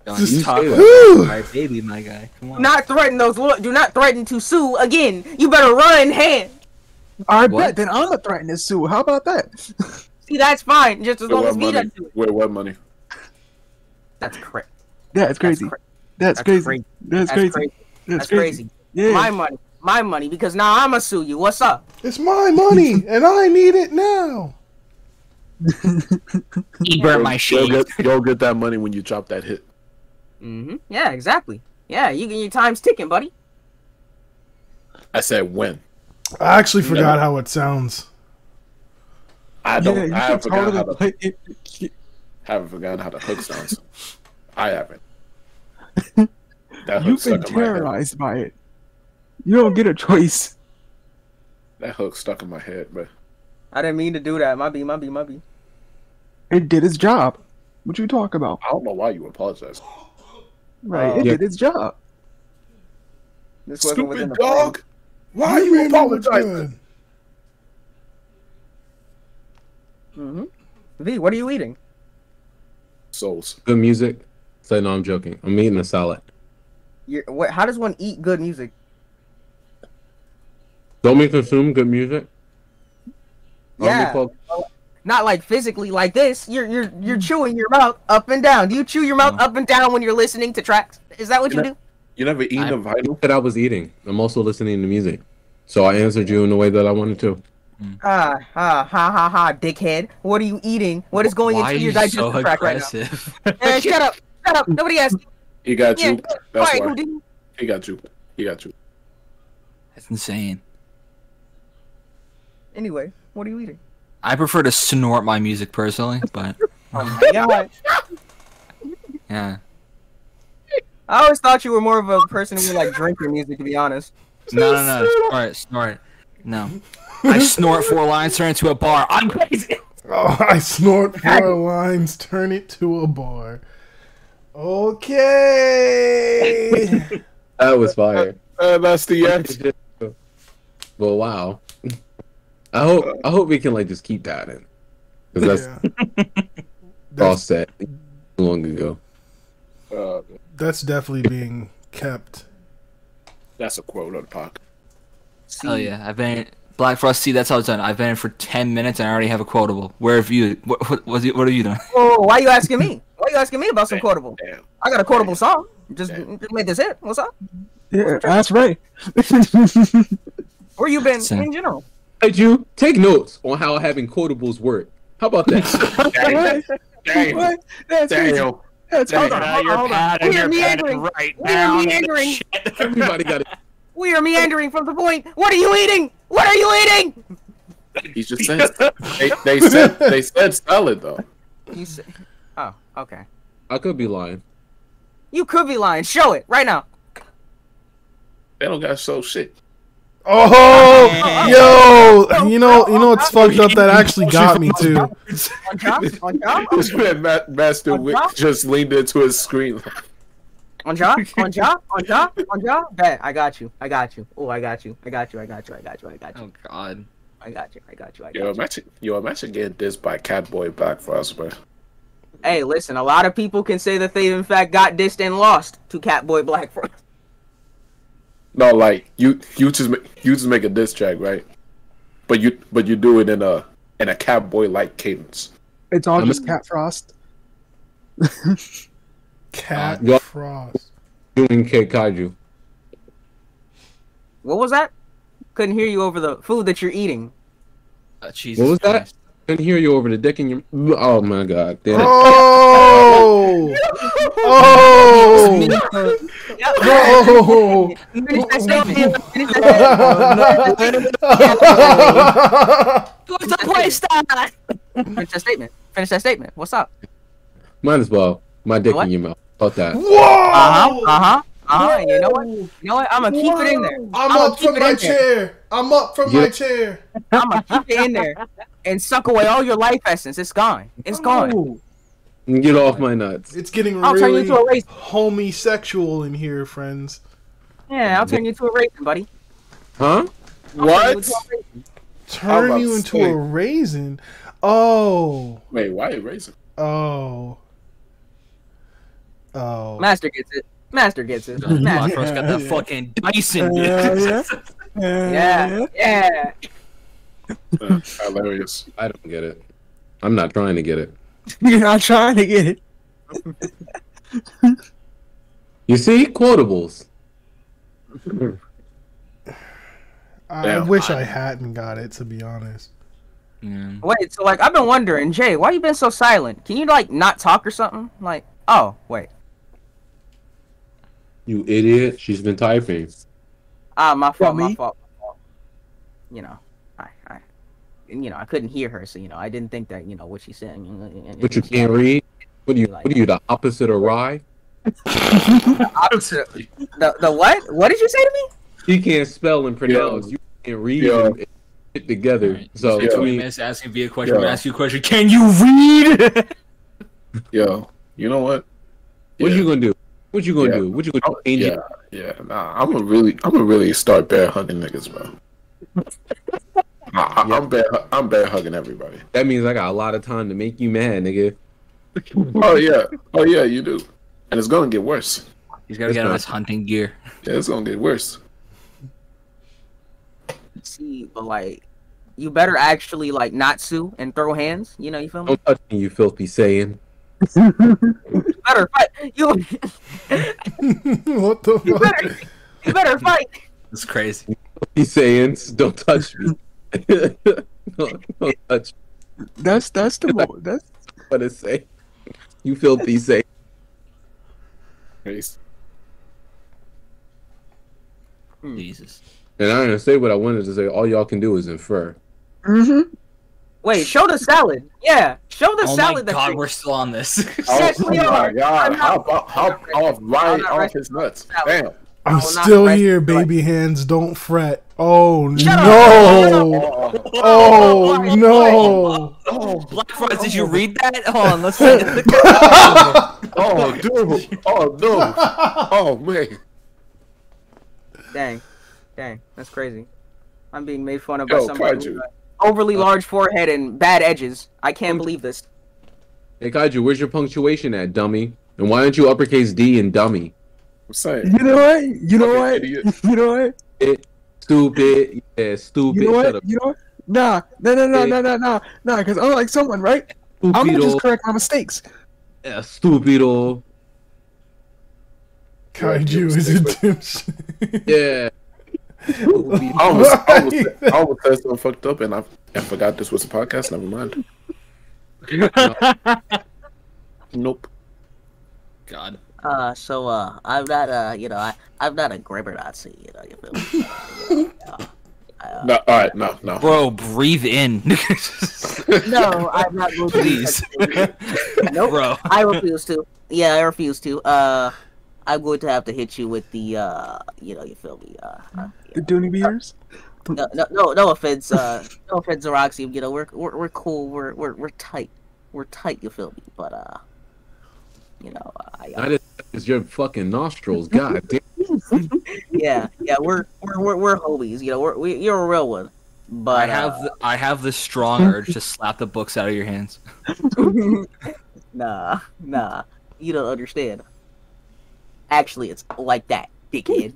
F: Don't
D: Just-
F: you talk
D: Whew.
F: my baby, my guy. Come on.
G: Not threaten those. lo- Do not threaten to sue again. You better run hand.
A: I
F: What?
A: bet. Then I'm gonna threaten to sue. How about that? [LAUGHS]
G: See, that's fine. Just as
C: With
G: long as me
C: money?
G: doesn't do it.
C: With what money?
G: That's correct.
A: Yeah, it's crazy.
G: Cra-
A: That's,
G: that's
A: crazy.
G: crazy.
A: That's,
G: That's
A: crazy.
G: crazy.
A: That's,
G: That's
A: crazy.
G: crazy.
A: Yeah.
G: My money. My money. Because now I'ma sue you. What's up?
D: It's my money, [LAUGHS] and I need it now. [LAUGHS]
F: He burnt my
C: You'll
F: shit.
C: get, you'll get that money when you drop that hit.
G: Mm-hmm. Yeah, exactly. Yeah, you your time's ticking, buddy.
C: I said when.
D: I actually forgot
C: No.
D: how it sounds.
C: I don't.
A: you
C: I haven't forgotten how
A: totally
C: to.
A: play it.
C: Haven't forgotten how the hook sounds. I haven't. That
A: You've been
C: stuck in my head.
A: terrorized by it. You don't get a choice.
C: That hook stuck in my head, but
G: I didn't mean to do that. My B, my B, my B.
A: It did its job. What you talk about?
C: I don't know why you apologize.
A: Right?
G: Oh.
A: it
E: Yeah.
A: did its job.
G: This wasn't within
C: Stupid
G: the plan.
C: dog. Why are you
D: made me look
C: apologizing?
G: Mm-hmm. V, what are you eating?
C: Souls.
E: good music. Say no, I'm joking. I'm eating a salad.
G: You're, what? How does one eat good music?
E: Don't me consume good music.
G: Yeah, not like physically like this. You're you're you're chewing your mouth up and down. Do you chew your mouth
F: No.
G: up and down when you're listening to tracks? Is that what you
C: Yeah.
G: do?
C: You never eaten
F: I-
C: a vital?
E: that I was eating. I'm also listening to music. So I answered you in the way that I wanted to.
G: Ah, ha, ha, ha, ha, dickhead. What are you eating? What is going
F: Why
G: into your digestive
F: so
G: tract right now?
F: aggressive?
G: Eh, shut up, [LAUGHS] shut up. Nobody asked. you.
C: He got
G: Yeah,
C: you. That's
G: Alright,
C: why. He got you. He got you.
F: That's insane.
G: Anyway, what are you eating?
F: I prefer to snort my music personally, but [LAUGHS]
G: Oh my god. [LAUGHS]
F: yeah.
G: I always thought you were more of a person who would like drink your music. To be honest.
F: No, no, no. Snort, snort. No. I snort four lines, turn it to a bar. I'm crazy.
D: Oh, I snort [LAUGHS] four lines, turn it to a bar. Okay. [LAUGHS]
E: That was fire.
C: Uh, that's the end.
E: well, wow. I hope I hope we can like just keep that in because that's
D: yeah. [LAUGHS]
E: all set long ago.
C: Uh,
D: that's definitely being kept.
C: that's a quote on the podcast.
F: Hell yeah. I've been Black Frost. See, that's how it's done. I've been in for ten minutes and I already have a quotable. Where have you? What? What? What, what have you done?
G: Oh, why you asking me? Why you asking me about some quotable?
C: Damn.
G: I got a quotable song. Just, just made this hit. What's up?
A: Yeah, that's right. [LAUGHS]
G: Where you been
F: Same.
G: in general?
E: Did you take notes on how having quotables work? How about that?
C: Damn. [LAUGHS] Damn.
A: What? That's crazy.
C: Damn.
A: That's
C: Damn.
A: crazy.
G: Hold on, hold on. We are meandering.
F: right
G: We are meandering. [LAUGHS]
E: Everybody got it.
G: We are meandering from the point. What are you eating? What are you eating?
C: He just said they, they said they said salad though.
G: You say, oh, okay.
E: I could be lying.
G: You could be lying. Show it right now.
C: They don't got so shit.
D: Oh, yo, you know, you know, it's fucked up. That actually got me too.
G: On job? On job?
C: This man, Master Wick, just leaned into his screen.
G: On job? On job? On job? On job? Bet. I got you. I got you. Oh, I got you. I got you. I got you. I got you. I got you.
F: Oh God.
G: I got you. I got you. I got you.
C: Yo,
G: you.
C: imagine, yo, imagine getting this by Catboy Black Frost, man.
G: Hey, listen. A lot of people can say that they in fact got dissed and lost to Catboy Black Frost. [LAUGHS]
C: No, like you, you just, ma- you just make a diss track, right? But you, but you do it in a, in a Catboy like cadence.
A: It's all
E: I'm
A: just
E: a-
A: Cat Frost. [LAUGHS]
D: Cat
E: Yo-
D: Frost.
E: Doing K Kaiju.
G: What was that? Couldn't hear you over the food that you're eating.
F: Uh, Jesus
E: What was that?
F: Christ.
E: Couldn't hear you over the dick in your. Oh my god! Damn.
D: Oh, oh, oh.
G: Finish that statement. Finish that
F: What's the play style?
G: statement. Finish that statement. Finish that statement. What's up?
E: Might as well. My dick
G: What?
E: in your mouth. Fuck that. Whoa!
G: Uh huh. Uh huh. Uh huh. You know what? You know what? I'm gonna keep it in there.
D: I'm
G: I'ma
D: up from my
G: in there.
D: chair. I'm up from
E: Yeah.
D: my chair.
G: I'm gonna keep it in there and suck away all your life essence. It's gone. It's gone.
E: Get off my nuts.
D: It's getting
G: I'll turn you
D: really
G: into a raisin.
D: homosexual in here, friends.
G: Yeah, I'll turn you into a raisin, buddy.
E: Huh?
G: I'll turn you
C: What?
G: into a raisin.
D: Turn you into a raisin. Oh,
C: Wait, why erasing?
D: oh, oh.
G: Master gets it. Master gets it.
F: Black
G: Master.
F: Frost got that [LAUGHS] fucking Dyson. [LAUGHS]
A: Yeah,
G: Yeah. Yeah.
C: Uh, hilarious.
E: I don't get it. I'm not trying to get it. [LAUGHS]
A: You're not trying to get it.
E: You see, quotables.
D: I
C: Damn.
D: wish I hadn't got it to be honest.
F: Yeah.
G: Wait, so like I've been wondering, Jay, why you been so silent? Can you like not talk or something? Like, oh wait,
E: You idiot. She's been typing.
G: ah, my fault, my fault, my fault. You know, I, I, you know, I couldn't hear her, so you know, I didn't think that you know what she's saying.
E: But you can't read. What are you? What are you? The opposite of rye?
G: Opposite. The the what? What did you say to me?
E: She can't spell and pronounce. You can't read
C: Yo.
E: and it together.
F: Alright,
E: So
F: it's
C: Yeah.
F: between
E: between
F: minutes asking me a question.
C: Yeah.
F: I'm gonna ask you a question. Can you read? [LAUGHS]
C: Yo, you know what?
E: what
C: Yeah.
E: you gonna do? What you gonna
C: Yeah.
E: do? What you gonna
C: Oh,
E: do? Change
C: yeah,
E: it?
C: yeah. Nah, I'm gonna really, I'm gonna really start bear hunting niggas, bro. I, I, I'm bear, I'm bear hugging everybody.
E: That means I got a lot of time to make you mad, nigga. [LAUGHS]
C: Oh yeah, oh yeah, you do, and it's gonna get worse.
F: He's gotta
E: That's
F: get on
E: not-
F: his hunting gear.
C: Yeah, it's gonna get worse.
G: See, but like, you better actually like not sue and throw hands. You know, you feel me?
E: Don't touch me, you filthy saying.
G: You better fight. You, [LAUGHS]
D: what the
G: you
D: fuck?
G: better, you better fight.
F: It's crazy.
E: Filthy sayings. Don't touch me. [LAUGHS] don't, don't
A: That's that's the [LAUGHS] mo- that's
E: what it say. You filthy say.
C: Case.
F: Jesus.
E: And I didn't say what I wanted to say. All y'all can do is infer.
A: mm-hmm.
G: Wait, show the salad. Yeah, show the
F: Oh my
G: salad. that
F: god,
G: you're-
F: we're still on this. [LAUGHS]
G: Yes,
C: oh
G: we
C: my
G: are.
C: god,
G: I'm
C: how about how
G: I'm
C: off right
G: I'm
C: off his nuts?
G: Salad.
C: Damn.
D: I'm still here, baby hands. Don't fret. Oh
G: Shut
D: no!
C: Oh,
D: Oh
G: Oh,
D: no!
C: oh,
F: Black Frost, did you oh. read that? Hold on, let's see. [LAUGHS]
C: oh, dude. Oh no. Oh man.
G: Dang, dang, that's crazy. I'm being made fun of by
C: Yo,
G: somebody
C: Kaiju.
G: with overly uh. large forehead and bad edges. I can't believe this.
E: Hey Kaiju, where's your punctuation at, dummy? And why don't you uppercase D and dummy?
C: I'm saying.
A: You know what? You know what?
C: idiot. [LAUGHS]
A: You know what?
E: It, stupid. Yeah, stupid.
A: You know what? You know what? Nah, no, no, no, no, no, no, no. Because like someone, right? I'm gonna just correct my mistakes.
E: Yeah, stupido.
D: Kaiju is a dipshit.
E: Yeah. Stupido. [LAUGHS]
C: I almost, I almost, I almost said something fucked up, and I, I forgot this was a podcast. Never mind. [LAUGHS] Nope.
F: God.
B: Uh, so, uh, I'm not, uh, you know, I, I'm not a grammar Nazi, you know, you feel me? You know, uh,
C: No. All right. No. No.
F: Bro, breathe in. [LAUGHS]
G: No, I'm not going to.
F: Please.
G: Nope.
F: Bro.
B: I refuse to. Yeah, I refuse to. Uh, I'm going to have to hit you with the, uh, you know, you feel me? Uh, uh
A: The Dooney Beers.
G: no, no, no, no offense, uh, no offense, Roxy. You know, we're we're, we're cool. We're, we're we're tight. We're tight. You feel me? But uh, you know, I,
E: That is, is your fucking nostrils. God damn. [LAUGHS]
G: yeah, yeah, we're we're we're, we're homies. You know, we're we, you're a real one. But
F: I have
G: uh,
F: the, I have the strong urge to slap the books out of your hands. [LAUGHS]
G: nah, nah, you don't understand. Actually, it's like that, dickhead.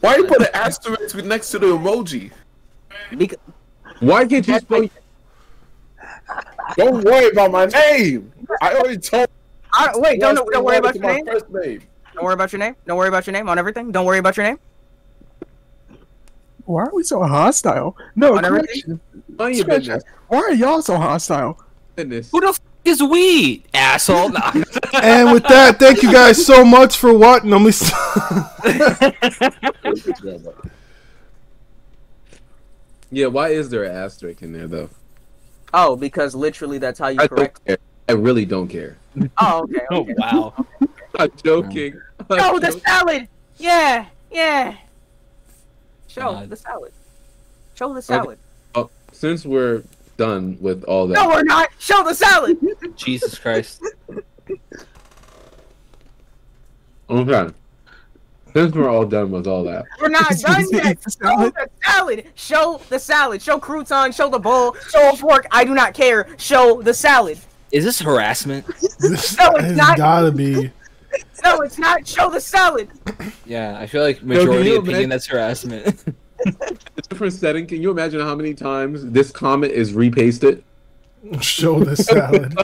C: Why you put an asterisk next to the emoji?
G: Because
E: Why can't you spell?
C: Don't worry about my name. I already told.
G: I, wait, don't don't worry about your name.
C: First name.
G: Don't worry about your name. Don't worry about your name on everything. Don't worry about your name.
A: Why are we so hostile? No,
G: On
A: correction.
E: Mind your business.
A: Why are y'all so hostile?
E: Business.
F: Who the f- is we, asshole? Nah. [LAUGHS]
D: And with that, thank you guys so much for watching. I'm least- [LAUGHS]
E: Yeah, why is there an asterisk in there though?
G: Oh, because literally that's how you
E: I
G: correct.
E: don't care. I really don't care.
G: Oh, okay. [LAUGHS]
F: oh wow. [LAUGHS]
E: I'm joking. I'm
G: Show the salad. Yeah, yeah. Show
F: God.
G: the salad. Show the salad.
E: Oh, since we're done with all that,
G: No, we're not. Show the salad.
F: Jesus Christ.
E: okay. Since we're all done with all that,
G: We're not [LAUGHS] done yet. Show the salad. Show the salad. Show crouton. Show the bowl. Show a fork. I do not care. Show the salad.
F: Is this harassment? [LAUGHS]
D: this
G: No, it's not.
D: gotta be. [LAUGHS]
G: No, it's not. Show the salad. [CLEARS THROAT]
F: Yeah, I feel like majority
E: you
F: opinion that's harassment.
E: a different setting. Can you imagine how many times this comment is repasted?
D: Show the salad.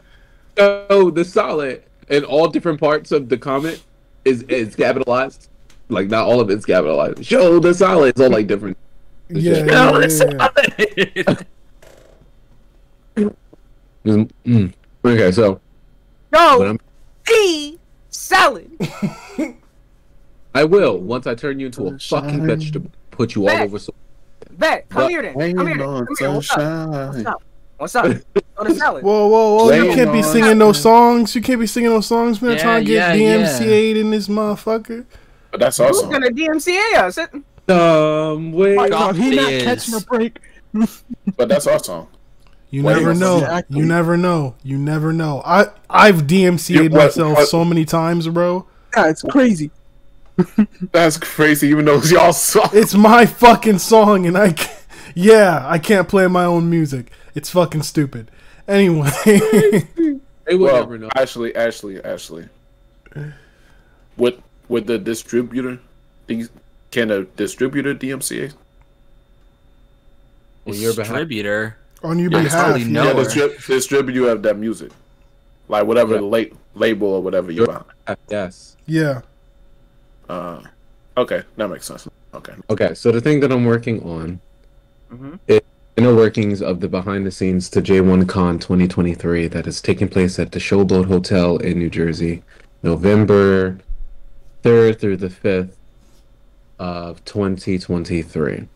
E: Oh, the salad, and all different parts of the comment is is capitalized. Like not all of it's capitalized. Show the solid. It's all like different.
D: Yeah, [LAUGHS]
E: Show
D: yeah,
E: the
D: yeah, yeah. [LAUGHS]
E: Mm, mm. Okay, so but
G: No,
E: I'm,
G: the salad. [LAUGHS]
E: I will once I turn you into a fucking vegetable. Put you all over. So
G: Bet, come
E: But-
G: here then. Come here then. Come here. What's up? What's up? What's up? Show the salad.
D: Whoa, whoa, whoa! You can't be singing those songs. You can't be singing those songs, man.
F: Yeah,
D: trying to get
F: yeah, yeah.
D: DMCA'd in this motherfucker.
C: But that's
G: Who's
C: awesome.
G: gonna DMCA us? It-
E: um, wait.
A: My
F: God,
A: God, he not
F: is.
A: catching a break. [LAUGHS]
C: But that's awesome.
D: You
C: Wait,
D: never know.
A: exactly-
D: You never know. You never know. I I've DMCA'd
C: You- what-
D: myself
C: what-
D: so many times, bro.
A: Yeah, it's crazy. [LAUGHS]
C: That's crazy. Even though it's y'all song.
D: It's my fucking song, and I can't, yeah, I can't play my own music. It's fucking stupid. Anyway, [LAUGHS]
E: They will
C: Well,
E: never know.
C: actually, actually, actually, with with the distributor, these can a distributor DMCA?
E: On your behalf.
F: Distributor.
D: on your
C: Yeah,
D: behalf,
F: probably
D: yeah.
F: no.
C: Yeah, distrib- distribute you of that music, like whatever
E: Yeah.
C: la- label or whatever you
E: Sure.
C: buy.
E: Yes.
D: yeah.
C: Uh, okay, that makes sense. Okay,
E: Okay, so the thing that I'm working on,
G: Mhm.
E: it, inner workings of the behind the scenes to J1 Con 2023 that is taking place at the Showboat Hotel in New Jersey, November 3rd through the 5th of 2023.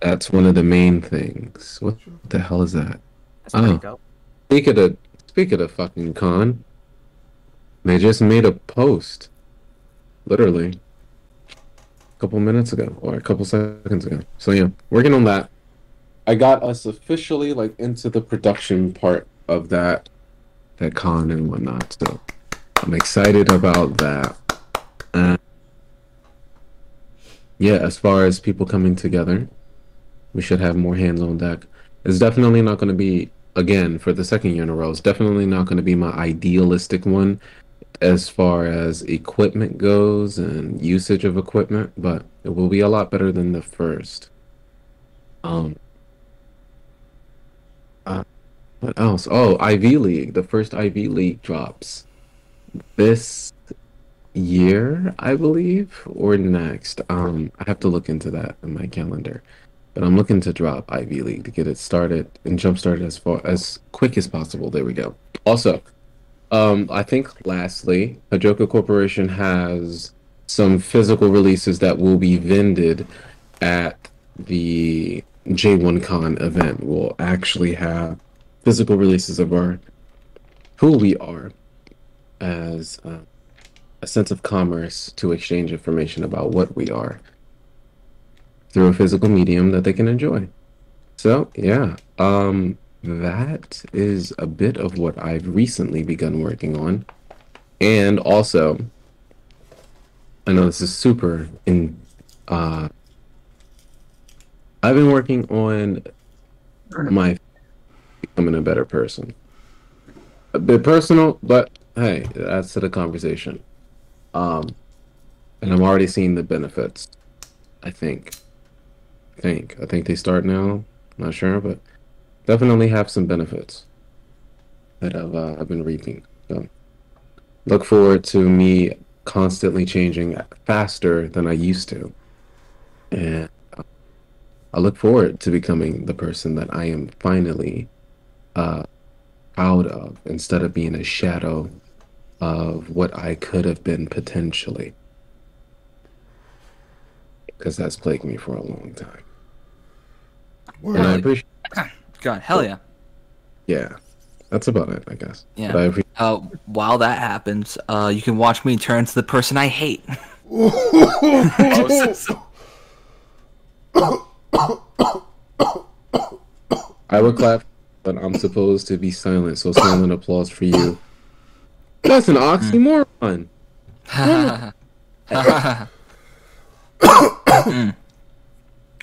E: That's one of the main things. What the hell is that?
G: That's
E: Oh. Speak of the speak of the fucking con. They just made a post. Literally. A couple minutes ago or a couple seconds ago. So yeah, working on that. I got us officially like into the production part of that that con and whatnot. So I'm excited about that. Uh, yeah, as far as people coming together, we should have more hands on deck. It's definitely not going to be again for the second year in a row. It's definitely not going to be my idealistic one as far as equipment goes and usage of equipment, but it will be a lot better than the first. Um. Uh, what else? Oh, Ivy League. The first Ivy League drops this year, I believe, or next. Um, I have to look into that in my calendar. But I'm looking to drop Ivy League to get it started and jump started as far as quick as possible. There we go. Also, um, I think lastly, Hajjioka Corporation has some physical releases that will be vended at the J1Con event. We'll actually have physical releases of our who we are as uh, a sense of commerce to exchange information about what we are through a physical medium that they can enjoy. So, yeah, um, that is a bit of what I've recently begun working on. And also, I know this is super in, uh, I've been working on my becoming a better person. A bit personal, but hey, that's to the conversation. Um, and I'm already seeing the benefits. I think. I think. I think they start now. Not sure, but definitely have some benefits that I've uh, I've been reaping. So look forward to me constantly changing faster than I used to, and uh, I look forward to becoming the person that I am finally uh, proud of, instead of being a shadow of what I could have been potentially. Because that's plagued me for a long time. And I appreciate,
F: God, hell yeah.
E: yeah, that's about it, I guess.
F: Yeah.
E: But I appreciate,
F: Uh, while that happens, uh, you can watch me turn to the person I hate. [LAUGHS]
E: I would clap, but I'm supposed to be silent, so silent applause for you. That's an oxymoron.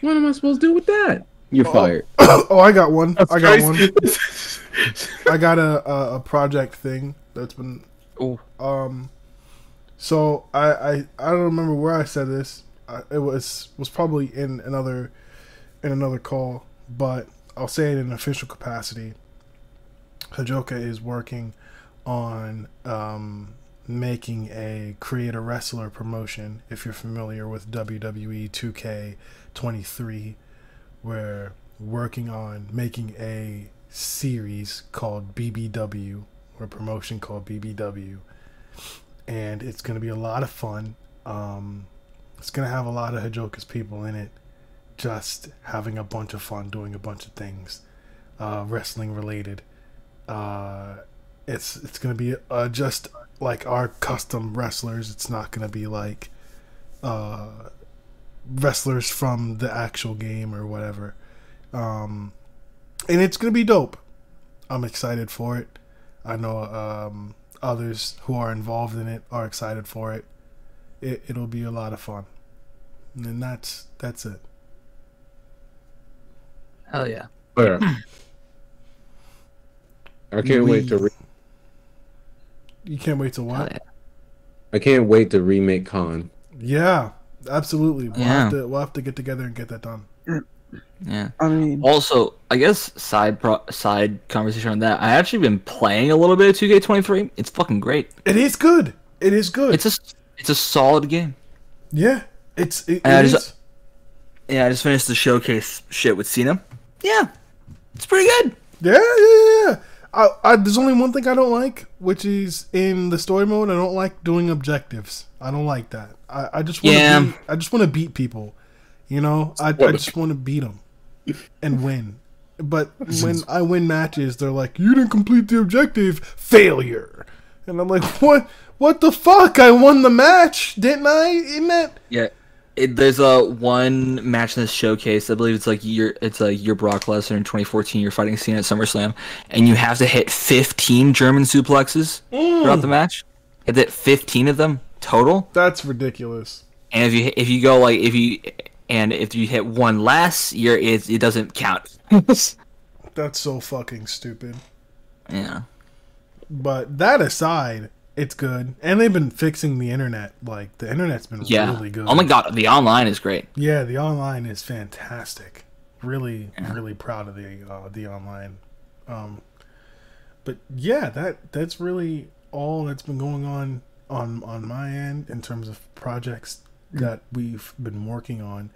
E: What am I supposed to do with that? You're fired. [COUGHS]
D: oh, I got one. I got one. I got a, a a project thing that's been
F: Ooh.
D: um so I I I don't remember where I said this. I, it was was probably in another in another call, but I'll say it in official capacity. Hajjioka is working on um making a create a wrestler promotion if you're familiar with WWE 2K23 we're working on making a series called BBW or a promotion called BBW and it's going to be a lot of fun. Um, it's going to have a lot of Hajjioka's people in it just having a bunch of fun doing a bunch of things uh, wrestling related. Uh, it's it's going to be uh, just like our custom wrestlers it's not going to be like uh, wrestlers from the actual game or whatever. Um, and it's gonna be dope. I'm excited for it. I know um, others who are involved in it are excited for it. it. It'll be a lot of fun, and that's that's it.
F: Hell yeah.
E: Where? [CLEARS THROAT] I can't wait to. Re-
D: You can't wait to
F: Hell
D: what?
E: I can't wait to remake Con.
D: Yeah, absolutely. We'll
F: Yeah.
D: have to we'll have to get together and get that done.
F: Yeah.
A: I mean,
F: Also, I guess side pro- side conversation on that. I actually been playing a little bit of 2K23. It's fucking great.
D: It is good. It is good.
F: It's a it's a solid game.
D: yeah. It's it,
F: And I just-
D: is.
F: Yeah, I just finished the showcase shit with Cena. Yeah, it's pretty good.
D: Yeah, yeah, yeah. I, I, there's only one thing I don't like, which is in the story mode. I don't like doing objectives. I don't like that. I, I just want to.
F: Yeah.
D: I just want to beat people. You know, I, I just want to beat them and [LAUGHS] win. But [LAUGHS] when I win matches, they're like, "You didn't complete the objective, failure." And I'm like, "What? What the fuck? I won the match, didn't I? Isn't that?"
F: Yeah, it, there's a one match in this showcase. I believe it's like your it's like your Brock Lesnar in 2014. You're fighting Cena at SummerSlam, and you have to hit 15 German suplexes mm. throughout the match. Hit that 15 of them total.
D: That's ridiculous.
F: And if you if you go like if you and if you hit one less, you're it, it doesn't count. [LAUGHS]
D: That's so fucking stupid.
F: yeah.
D: But that aside, it's good. And they've been fixing the internet. Like the internet's been
F: Yeah.
D: really good.
F: Oh my god, the online is great.
D: Yeah, the online is fantastic. Really, really proud of the uh, the online. Um, but yeah, that that's really all that's been going on on on my end in terms of projects that we've been working on.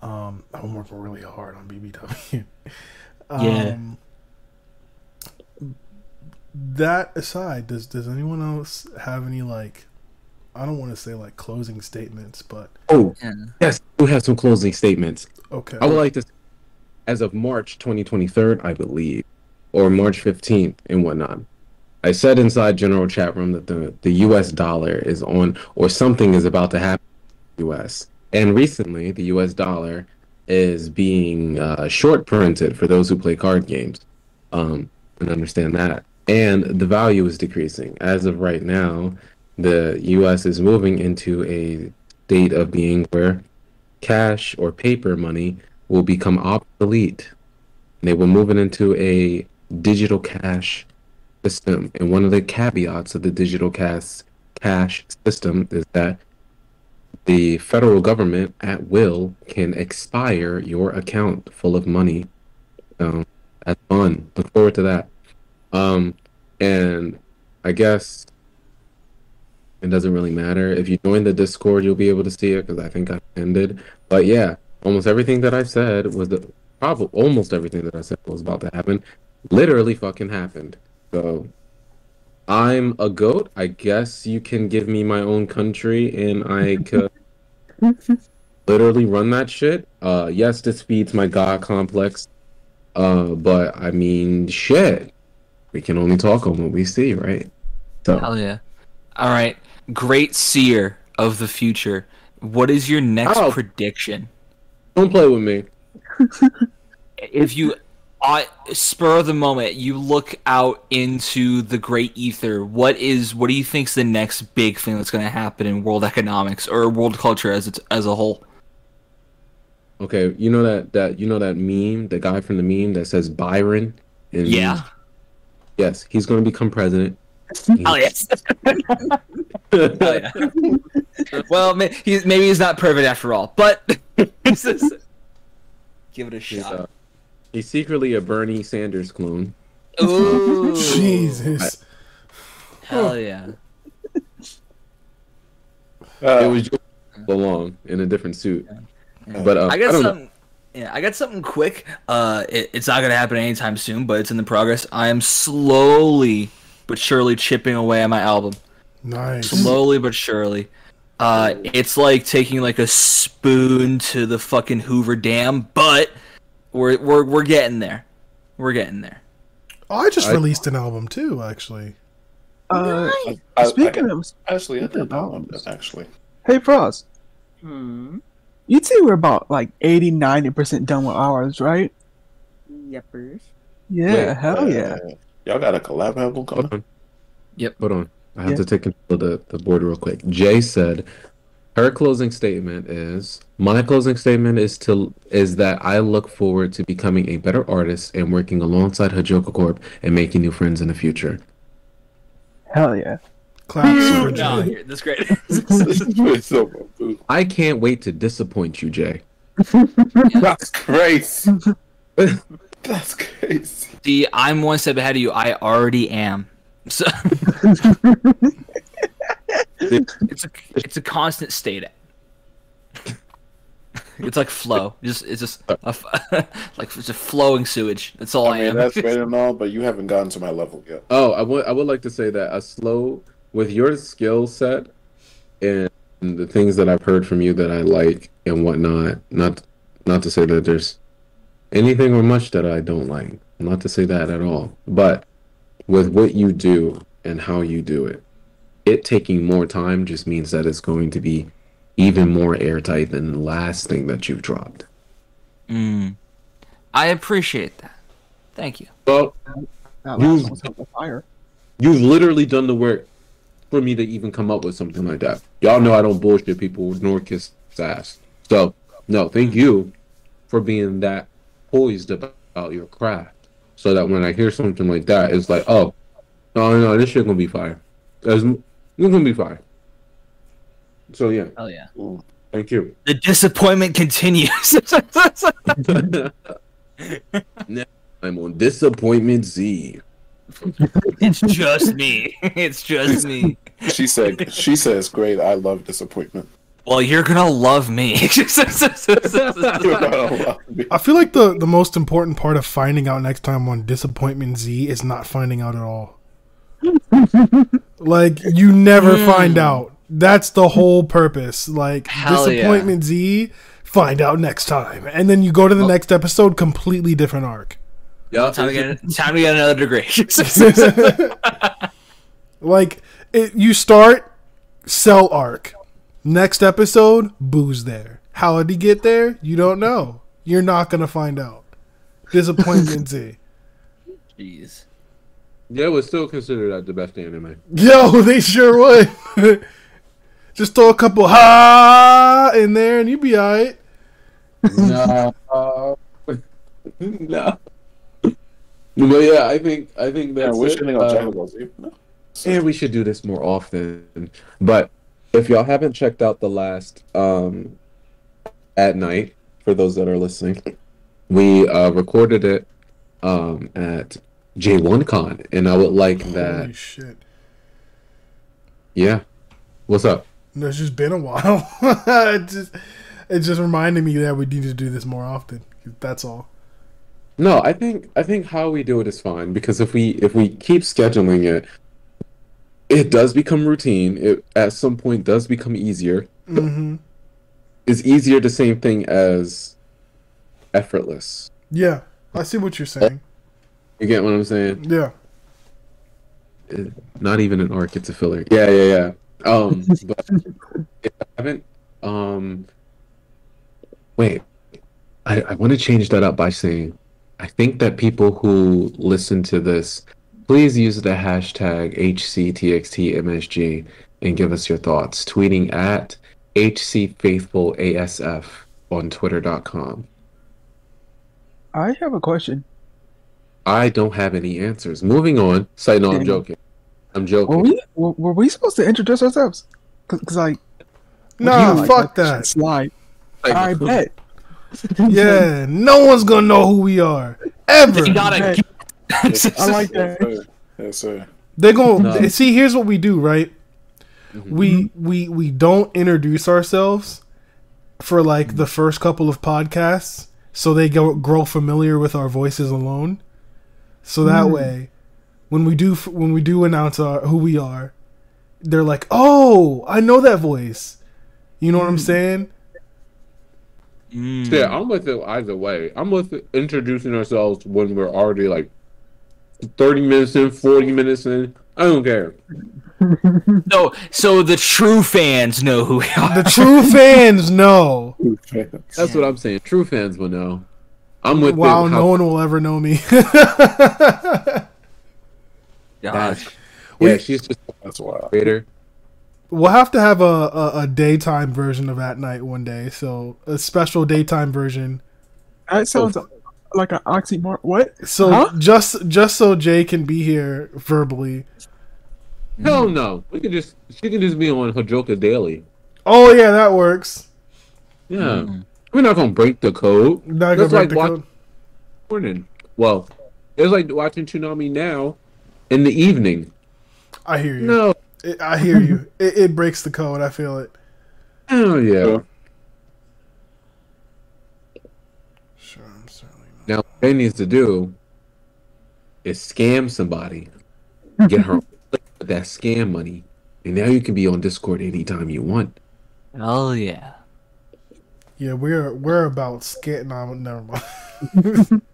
D: Um, I'm working really hard on BBW. [LAUGHS]
F: Yeah.
D: That aside, does does anyone else have any like? I don't want to say like closing statements, but
E: Oh,
F: Yeah.
E: yes, we have some closing statements.
D: okay.
E: I would like to, as of March 2023, I believe, or March 15th and whatnot, I said inside general chat room that the the U.S. dollar is on, or something is about to happen. in the U.S. and recently the U.S. dollar is being uh, short printed for those who play card games, um, and understand that. And the value is decreasing as of right now. The U.S. is moving into a state of being where cash or paper money will become obsolete. They will move it into a digital cash system. And one of the caveats of the digital cash cash system is that the federal government at will can expire your account full of money. Um, that's fun. Look forward to that. Um, and I guess it doesn't really matter. If you join the Discord, you'll be able to see it because I think I ended. But yeah, almost everything that I said was the probably almost everything that I said was about to happen. Literally fucking happened. So I'm a goat. I guess you can give me my own country and I could [LAUGHS] literally run that shit. Uh yes, this feeds my god complex. Uh but I mean shit. We can only talk on what we see, right? So
F: Hell yeah. All right. Great seer of the future. What is your next
E: Ow.
F: prediction?
E: don't play with me.
F: If you uh, spur of the moment, you look out into the great ether. What is what do you think's the next big thing that's going to happen in world economics or world culture as it's as a whole?
E: Okay, you know that that you know that meme, the guy from the meme that says Byron. And
F: Yeah.
E: Yes, he's going to become president.
F: Oh yes. Oh, yeah. well, may, he's, maybe he's not perfect after all, but [LAUGHS] give it a
E: He's,
F: shot.
E: uh, he's secretly a Bernie Sanders clone.
F: Ooh,
D: Jesus.
F: hell yeah!
E: it
C: Uh,
E: was just along in a different suit. But uh,
F: I
E: I,
F: got
E: don't know.
F: something. Yeah, I got something quick. Uh, it, it's not gonna happen anytime soon, but it's in the progress. I am slowly but surely chipping away at my album.
D: Nice.
F: Slowly but surely. Uh, it's like taking like a spoon to the fucking Hoover Dam, but we're we're we're getting there. We're getting there.
D: Oh, I just
E: I-
D: released an album too, actually.
A: Uh,
C: I, I,
A: speaking of,
C: actually, I
A: speaking
C: did
A: of
C: know
A: albums.
C: that actually.
A: hey Frost,
G: Hmm.
A: You'd say we're about like 80, 90 percent done with ours, right?
G: Yepers.
A: Yeah,
E: Wait,
A: hell
C: Uh,
A: yeah.
C: Y'all got a collab album coming?
E: Hold on.
F: Yep.
E: Hold on. I have
A: Yeah.
E: to take control of the, the board real quick. Jay said her closing statement is my closing statement is to is that I look forward to becoming a better artist and working alongside Hajjioka Corp and making new friends in the future.
A: Hell yeah.
D: Claps mm. for
F: No,
D: Jay.
F: here- that's great. [LAUGHS]
C: It's so good.
E: I can't wait to disappoint you, Jay.
C: That's crazy. [LAUGHS] That's crazy.
F: See, I'm one step ahead of you. I already am. So [LAUGHS] it's a it's a constant state. It's like flow. Just it's just a f like it's a flowing sewage. That's all I,
C: I mean,
F: am.
C: that's great and all, but you haven't gotten to my level yet.
E: Oh, I would I would like to say that a slow with your skill set and the things that I've heard from you that I like and whatnot. Not not to say that there's anything or much that I don't like. Not to say that at all. But with what you do and how you do it, it taking more time just means that it's going to be even more airtight than the last thing that you've dropped.
F: Mm. I appreciate that. Thank you.
E: Well,
A: That
E: You-
A: last one's on fire.
E: You've literally done the work for me to even come up with something like that. Y'all know I don't bullshit people nor kiss ass. So, no, thank you for being that poised about your craft. So that when I hear something like that, it's like, oh, no, no, this shit gonna be fire. It's, it's gonna be fire. So yeah,
F: Oh yeah.
E: thank you.
F: The disappointment continues. [LAUGHS] [LAUGHS]
E: Now I'm on disappointment Z. [LAUGHS]
F: it's just me. [LAUGHS] It's just me.
C: She said, she says, great. I love disappointment.
F: Well, you're gonna love me. [LAUGHS]
C: You're not allowed to be-
D: I feel like the, the most important part of finding out next time on Disappointment Z is not finding out at all. like you never hmm. find out. That's the whole purpose. Like
F: Hell yeah.
D: Disappointment Z, find out next time, and then you go to the next episode, completely different arc.
E: Yeah,
F: time to get time to get another degree. [LAUGHS] [LAUGHS]
D: Like it, you start cell arc. Next episode, booze there. How did he get there? You don't know. You're not gonna find out. Disappointment Z. [LAUGHS]
F: Jeez.
E: Yeah, it was still considered that the best anime.
D: Yo, they sure would. Just throw a couple ha in there and you'd be alright.
E: no, no. But yeah, I think I think
C: Yeah,
E: that's
C: we're
E: it.
C: on
E: Uh,
C: Dragon Z. No.
E: And we should do this more often. But if y'all haven't checked out the last um at night, for those that are listening, we uh recorded it um at J1Con and I would like that
D: Holy shit.
E: yeah. What's up?
D: No, It's just been a while. [LAUGHS] it just it just reminded me that we need to do this more often. That's all.
E: No, I think I think how we do it is fine because if we if we keep scheduling it, it does become routine. It at some point does become easier.
D: hmm
E: Is easier the same thing as effortless.
D: Yeah, I see what you're saying.
E: You get what I'm saying?
D: Yeah.
E: It- not even an arc, it's a filler. Yeah, yeah, yeah. Um, [LAUGHS] but if I haven't, um, wait, I, I want to change that up by saying, I think that people who listen to this, please use the hashtag HCTXTMSG and give us your thoughts. Tweeting at HCFaithfulASF on Twitter.com.
A: I have a question.
E: I don't have any answers. Moving on. Say no, I'm joking. I'm joking.
A: Were we were, were we supposed to introduce ourselves? Because, like
D: Nah,
A: you, like,
D: fuck
A: let
D: that.
A: Slide.
E: Like,
A: I bet. [LAUGHS]
D: Yeah, no one's gonna know who we are ever.
F: You gotta.
A: I like that.
C: Yes, sir. Yes, sir.
D: They're gonna
E: No.
D: see. Here's what we do, right?
E: Mhm.
D: We we we don't introduce ourselves for like the mm-hmm. first couple of podcasts, so they go grow familiar with our voices alone. So that mm. way, when we do when we do announce our, who we are, they're like, "Oh, I know that voice." You know what I'm mm. saying?
F: Mm.
E: Yeah, I'm with it either way. I'm with introducing ourselves when we're already like 30 minutes in, 40 minutes in. I don't care. [LAUGHS]
F: So, so the true fans know who we are.
D: The true fans know.
E: That's what I'm saying. True fans will know. I'm with
D: Wow, no one will ever know me. [LAUGHS] [LAUGHS]
F: Gosh.
E: Yeah, she's just a
C: That's wild.
E: creator.
D: We'll have to have a, a, a daytime version of At Night one day. So a special daytime version.
A: That sounds like an oxymoron. What?
D: So
A: Huh?
D: just just so Jay can be here verbally.
E: Hell no. We can just she can just be on Hajjioka Daily.
D: Oh yeah, that works.
E: Yeah.
F: Mm.
E: We're not gonna break the code.
D: Not gonna break
E: like
D: the
E: watch-
D: code.
E: Morning. Well, it's like watching Tsunami now in the evening.
D: I hear you.
E: No.
D: It, I hear you. [LAUGHS] It, it breaks the code. I feel it.
E: Hell yeah.
C: Yeah.
D: Sure, I'm certainly not.
E: Now, what they needs to do is scam somebody, get her that scam money, and now you can be on Discord anytime you want.
F: Hell yeah.
D: Yeah, we're we're about scat. No, never mind. [LAUGHS]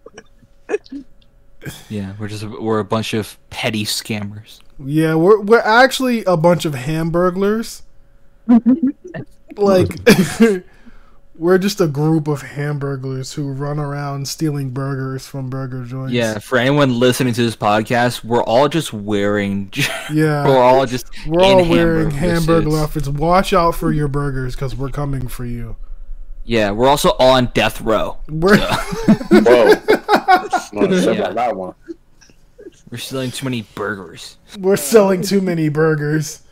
F: Yeah, we're just we're a bunch of petty scammers.
D: Yeah, we're we're actually a bunch of hamburglers. [LAUGHS] like [LAUGHS] we're just a group of hamburglers who run around stealing burgers from burger joints.
F: Yeah, for anyone listening to this podcast, we're all just wearing. [LAUGHS]
D: Yeah.
F: we're all just.
D: We're all wearing
F: hamburger
D: hamburger outfits. Watch out for your burgers because we're coming for you.
F: Yeah, we're also all on death row.
D: We're
C: Whoa. Not sure
F: Yeah.
C: about that one.
F: We're selling too many burgers.
D: we're selling too many burgers.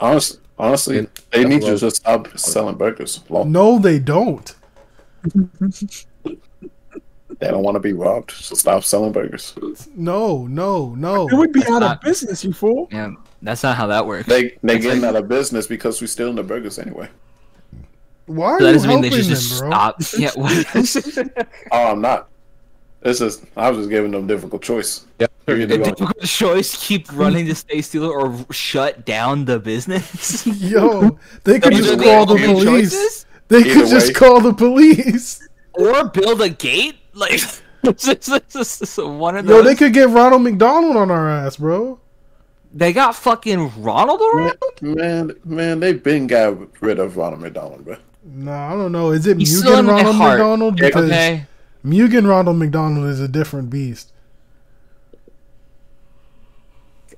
C: Honest, honestly, they need to just stop selling burgers. Well,
D: No, they don't.
C: they don't want to be robbed, so stop selling burgers.
D: No, no, no.
A: It would be out
F: not-
A: of business, you fool.
F: Yeah, that's not how that works.
C: They they
F: It's
C: getting
F: like-
C: out of business because we're stealing the burgers anyway.
D: Why are
F: that
D: you
F: doesn't mean
D: helping
F: they should
D: them,
F: just
D: bro?
F: stop. Yeah, what? [LAUGHS]
C: Oh, I'm not. It's just I was just giving them difficult choice.
E: Yeah.
C: You're gonna-
F: difficult choice: keep running to stay stealer or shut down the business. [LAUGHS]
D: Yo, they could just call the police.
F: choices?
D: They
C: Either
D: could just call the police.
F: or build a gate. Like [LAUGHS] this is- this one of
D: Yo, they could get Ronald McDonald on our ass, bro.
F: They got fucking Ronald
C: Man,
F: around.
C: man, man, they been got rid of Ronald McDonald, bro.
D: No, I don't know. Is it
F: He's still in
D: Mugen
F: my
D: Ronald. McDonald? Because
F: Okay.
D: Mugen Ronald McDonald is a different beast.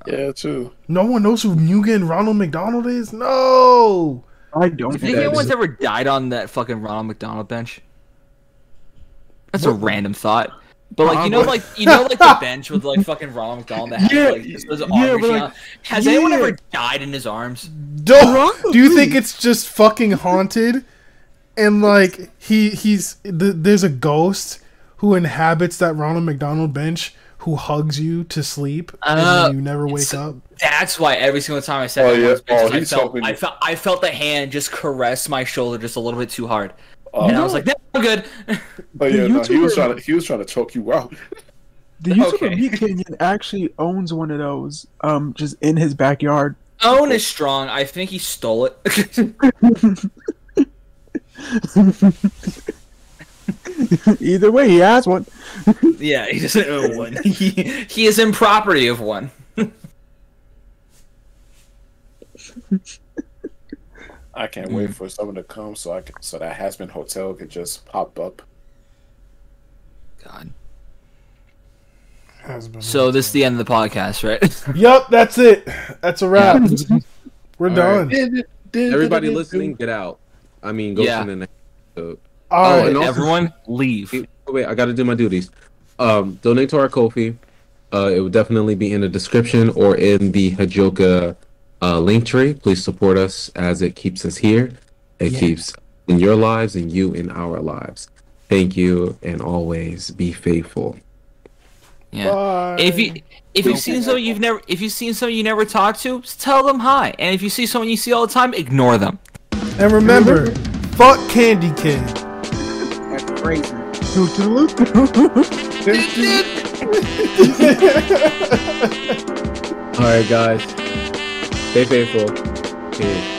C: Yeah, too.
D: No one knows who Mugen Ronald McDonald is. No.
A: I don't.
F: Do you think anyone's ever died on that fucking Ronald McDonald bench? That's a random thought. But like you know, like you know, like the [LAUGHS] bench with like fucking Ronald McDonald that has
A: Yeah,
F: like just those
A: yeah, but, like,
F: out. Has anyone ever died in his arms?
D: Don't. Do you think it's just fucking haunted? And like he he's th- there's a ghost who inhabits that Ronald McDonald bench who hugs you to sleep and
F: Uh,
D: then you never wake up.
F: That's why every single time I said
C: Oh,
F: that,
C: yeah. Oh,
F: I felt I felt I felt the hand just caress my shoulder just a little bit too hard,
C: Oh,
F: and I was like, "No, I'm good."
C: oh yeah, no, he was trying to he was trying to choke you out.
A: The YouTuber
F: Okay.
A: MeatCanyon actually owns one of those, um, just in his backyard.
F: Own is strong. I think he stole it. [LAUGHS] [LAUGHS] [LAUGHS]
A: Either way, he has one. [LAUGHS]
F: yeah, he doesn't own one. [LAUGHS] He he is in property of one.
C: I can't wait for someone to come so I can so that Hasman Hotel could just pop up.
F: God.
D: Has been
F: So this is the end of the podcast, right?
D: Yep, that's it. That's a wrap. We're
E: All
D: done.
E: right. Everybody listening, get out. I mean, go
F: Yeah.
E: to the next episode.
D: All
F: oh,
D: right.
F: and
E: also-
F: everyone leave.
E: Wait, Wait, I got to do my duties. Um, donate to our Ko-fi. Uh, it will definitely be in the description or in the Hajjioka uh, Linktree. Please support us as it keeps us here. It
A: Yeah.
E: keeps in your lives and you in our lives. Thank you, and always be faithful.
F: Yeah.
D: Bye.
F: If you if you've seen someone you've never if you've seen someone you never talked to, tell them hi. And if you see someone you see all the time, ignore them.
D: And remember, fuck Candy Kid.
G: That's crazy. [LAUGHS]
E: All right, guys. Stay faithful. Cheers.